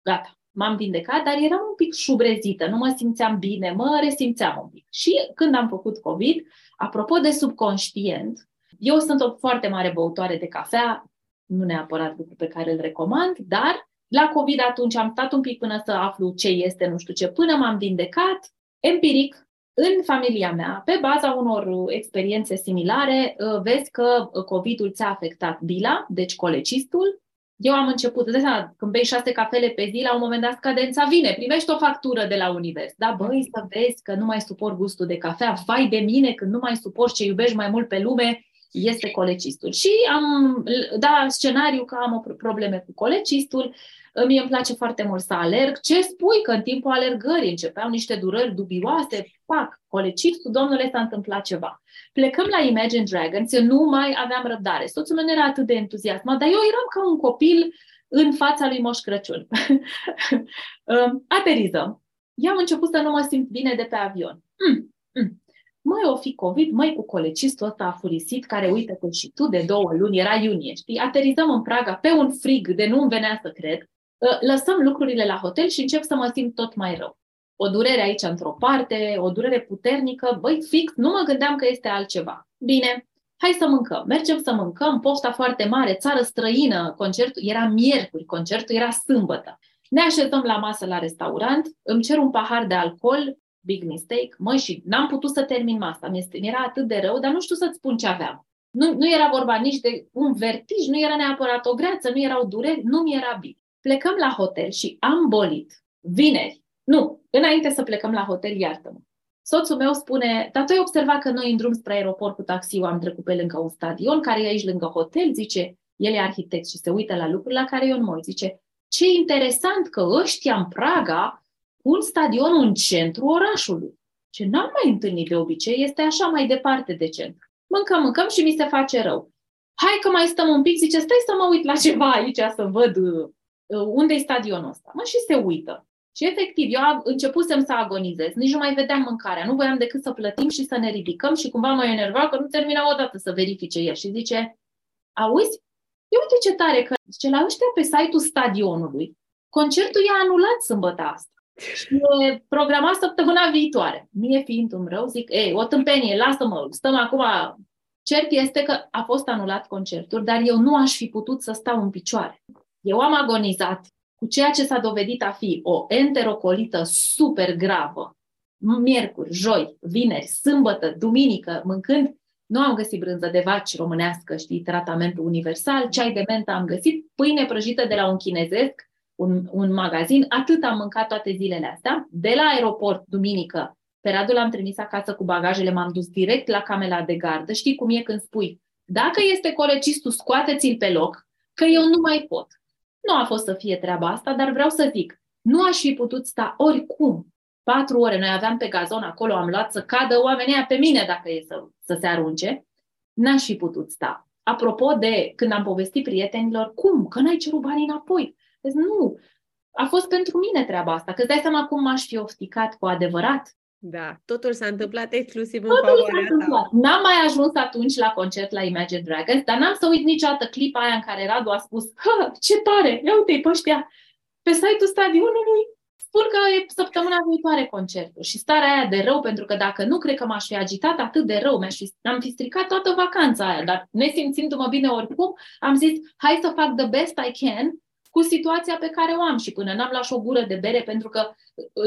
gata, m-am vindecat, dar eram un pic șubrezită, nu mă simțeam bine, mă resimțeam un pic. Și când am făcut COVID, apropo de subconștient, eu sunt o foarte mare băutoare de cafea, nu neapărat lucru pe care îl recomand, dar la COVID atunci am stat un pic până să aflu ce este, nu știu ce, până m-am vindecat, empiric, în familia mea, pe baza unor experiențe similare, uh, vezi că COVID-ul ți-a afectat bila, deci colecistul. Eu am început, de seama, când bei șase cafele pe zi, la un moment dat cadența vine, primești o factură de la univers. Da, băi, să vezi că nu mai suport gustul de cafea, vai de mine când nu mai suport ce iubești mai mult pe lume, este colecistul. Și am dat scenariu că am o probleme cu colecistul, Mie îmi place foarte mult să alerg. Ce spui că în timpul alergării începeau niște durări dubioase? Pac, colecistul, domnule, s-a întâmplat ceva. Plecăm la Imagine Dragons, eu nu mai aveam răbdare. Soțul meu era atât de entuziasmat, dar eu eram ca un copil în fața lui Moș Crăciun. <laughs> Aterizăm. Eu am început să nu mă simt bine de pe avion. Mm, mm. Măi, o fi COVID, măi, cu colecistul ăsta afurisit, care, uite că și tu de două luni, era iunie, știi? Aterizăm în Praga pe un frig de nu-mi venea să cred. Ă, lăsăm lucrurile la hotel și încep să mă simt tot mai rău. O durere aici într-o parte, o durere puternică, băi, fix, nu mă gândeam că este altceva. Bine, hai să mâncăm. Mergem să mâncăm, pofta foarte mare, țară străină, concertul era miercuri, concertul era sâmbătă. Ne așezăm la masă la restaurant, îmi cer un pahar de alcool, big mistake, măi, și n-am putut să termin masa, mi-era atât de rău, dar nu știu să-ți spun ce aveam. Nu, nu era vorba nici de un vertij, nu era neapărat o greață, nu erau dureri, nu mi era bine. Plecăm la hotel și am bolit vineri. Nu, înainte să plecăm la hotel, iartă-mă. Soțul meu spune, dar tu ai observat că noi în drum spre aeroport cu taxiul am trecut pe lângă un stadion care e aici lângă hotel, zice, el e arhitect și se uită la lucruri la care eu nu mă uit. Zice, ce interesant că ăștia în Praga un stadion în centru orașului. Ce n-am mai întâlnit de obicei, este așa mai departe de centru. Mâncăm, mâncăm și mi se face rău. Hai că mai stăm un pic, zice, stai să mă uit la ceva aici, să văd Uh, unde e stadionul ăsta? Mă, și se uită. Și efectiv, eu începusem să agonizez, nici nu mai vedeam mâncarea, nu voiam decât să plătim și să ne ridicăm și cumva mă enerva că nu termina odată să verifice el și zice, Auzi? Eu uite ce tare că zice, la ăștia pe site-ul stadionului, concertul e anulat sâmbătă asta. Și e programat săptămâna viitoare. Mie fiind un rău, zic, ei, o tâmpenie, lasă-mă, stăm acum. Cert este că a fost anulat concertul, dar eu nu aș fi putut să stau în picioare. Eu am agonizat cu ceea ce s-a dovedit a fi o enterocolită super gravă, miercuri, joi, vineri, sâmbătă, duminică, mâncând, nu am găsit brânză de vaci românească, știi, tratamentul universal, ceai de mentă am găsit, pâine prăjită de la un chinezesc, un, un magazin, atât am mâncat toate zilele astea. De la aeroport, duminică, pe Radu l-am trimis acasă cu bagajele, m-am dus direct la camera de gardă. Știi cum e când spui, dacă este colecistul, scoateți-l pe loc, că eu nu mai pot. Nu a fost să fie treaba asta, dar vreau să zic, nu aș fi putut sta oricum patru ore. Noi aveam pe gazon acolo, am luat să cadă oamenii pe mine dacă e să, să se arunce. N-aș fi putut sta. Apropo de când am povestit prietenilor, cum? Că n-ai cerut banii înapoi. Deci nu, a fost pentru mine treaba asta, că îți dai seama cum m-aș fi ofticat cu adevărat. Da, totul s-a întâmplat exclusiv totul în favoarea ta. N-am mai ajuns atunci la concert la Imagine Dragons, dar n-am să uit niciodată clipa aia în care Radu a spus ce tare, ia uite-i pe ăștia pe site-ul stadionului. Spun că e săptămâna viitoare concertul și starea aia de rău, pentru că dacă nu, cred că m-aș fi agitat atât de rău, mi-aș fi, am fi stricat toată vacanța aia, dar nesimțindu-mă bine oricum, am zis, hai să fac the best I can cu situația pe care o am și până n-am luat și o gură de bere, pentru că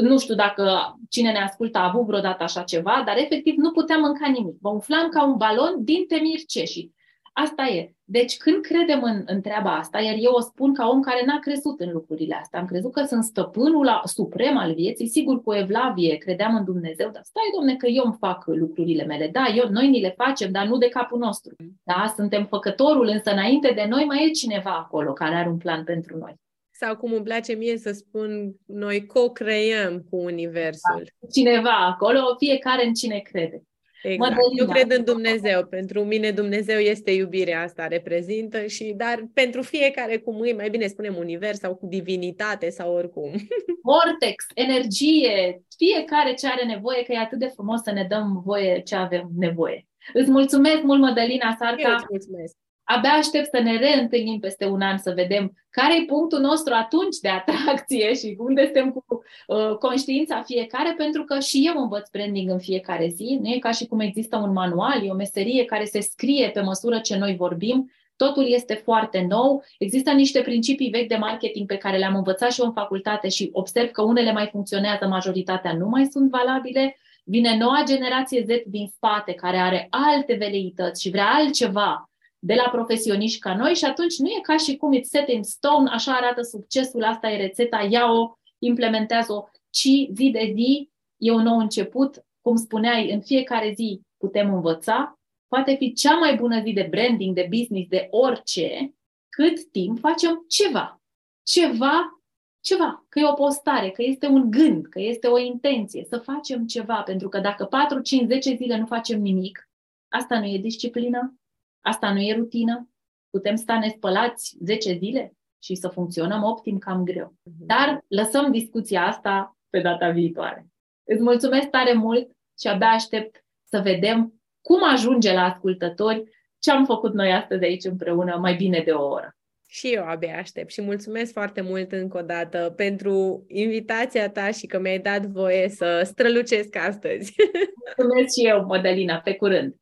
nu știu dacă cine ne ascultă a avut vreodată așa ceva, dar efectiv nu puteam mânca nimic. Mă umflam ca un balon din temir ceșii. Asta e. Deci când credem în, în treaba asta, iar eu o spun ca om care n-a crezut în lucrurile astea, am crezut că sunt stăpânul suprem al vieții, sigur cu Evlavie credeam în Dumnezeu, dar stai domne că eu îmi fac lucrurile mele. Da, eu, noi ni le facem, dar nu de capul nostru. Da, suntem făcătorul, însă înainte de noi mai e cineva acolo care are un plan pentru noi. Sau cum îmi place mie să spun, noi co-creăm cu Universul. Da, cineva acolo, fiecare în cine crede. Exact. Mădălina. Eu cred în Dumnezeu. Pentru mine Dumnezeu este iubirea asta, reprezintă și, dar pentru fiecare cum îi, mai bine spunem univers sau cu divinitate sau oricum. <laughs> Vortex, energie, fiecare ce are nevoie, că e atât de frumos să ne dăm voie ce avem nevoie. Îți mulțumesc mult, Mădălina Sarca. Eu îți mulțumesc. Abia aștept să ne reîntâlnim peste un an, să vedem care e punctul nostru atunci de atracție și unde suntem cu uh, conștiința fiecare, pentru că și eu învăț branding în fiecare zi. Nu e ca și cum există un manual, e o meserie care se scrie pe măsură ce noi vorbim. Totul este foarte nou. Există niște principii vechi de marketing pe care le-am învățat și eu în facultate și observ că unele mai funcționează, majoritatea nu mai sunt valabile. Vine noua generație Z din spate care are alte veleități și vrea altceva de la profesioniști ca noi și atunci nu e ca și cum it's set in stone, așa arată succesul, asta e rețeta, ia-o, implementează-o, ci zi de zi e un nou început, cum spuneai, în fiecare zi putem învăța, poate fi cea mai bună zi de branding, de business, de orice, cât timp facem ceva. Ceva, ceva, că e o postare, că este un gând, că este o intenție, să facem ceva, pentru că dacă 4, 5, 10 zile nu facem nimic, asta nu e disciplină, Asta nu e rutină. Putem sta nespălați 10 zile și să funcționăm optim cam greu. Mhm. Dar lăsăm discuția asta pe data viitoare. Îți mulțumesc tare mult și abia aștept să vedem cum ajunge la ascultători ce am făcut noi astăzi aici împreună mai bine de o oră. Și eu abia aștept și mulțumesc foarte mult încă o dată pentru invitația ta și că mi-ai dat voie să strălucesc astăzi. <laughs> Mulțumesc și eu, Modelina, pe curând!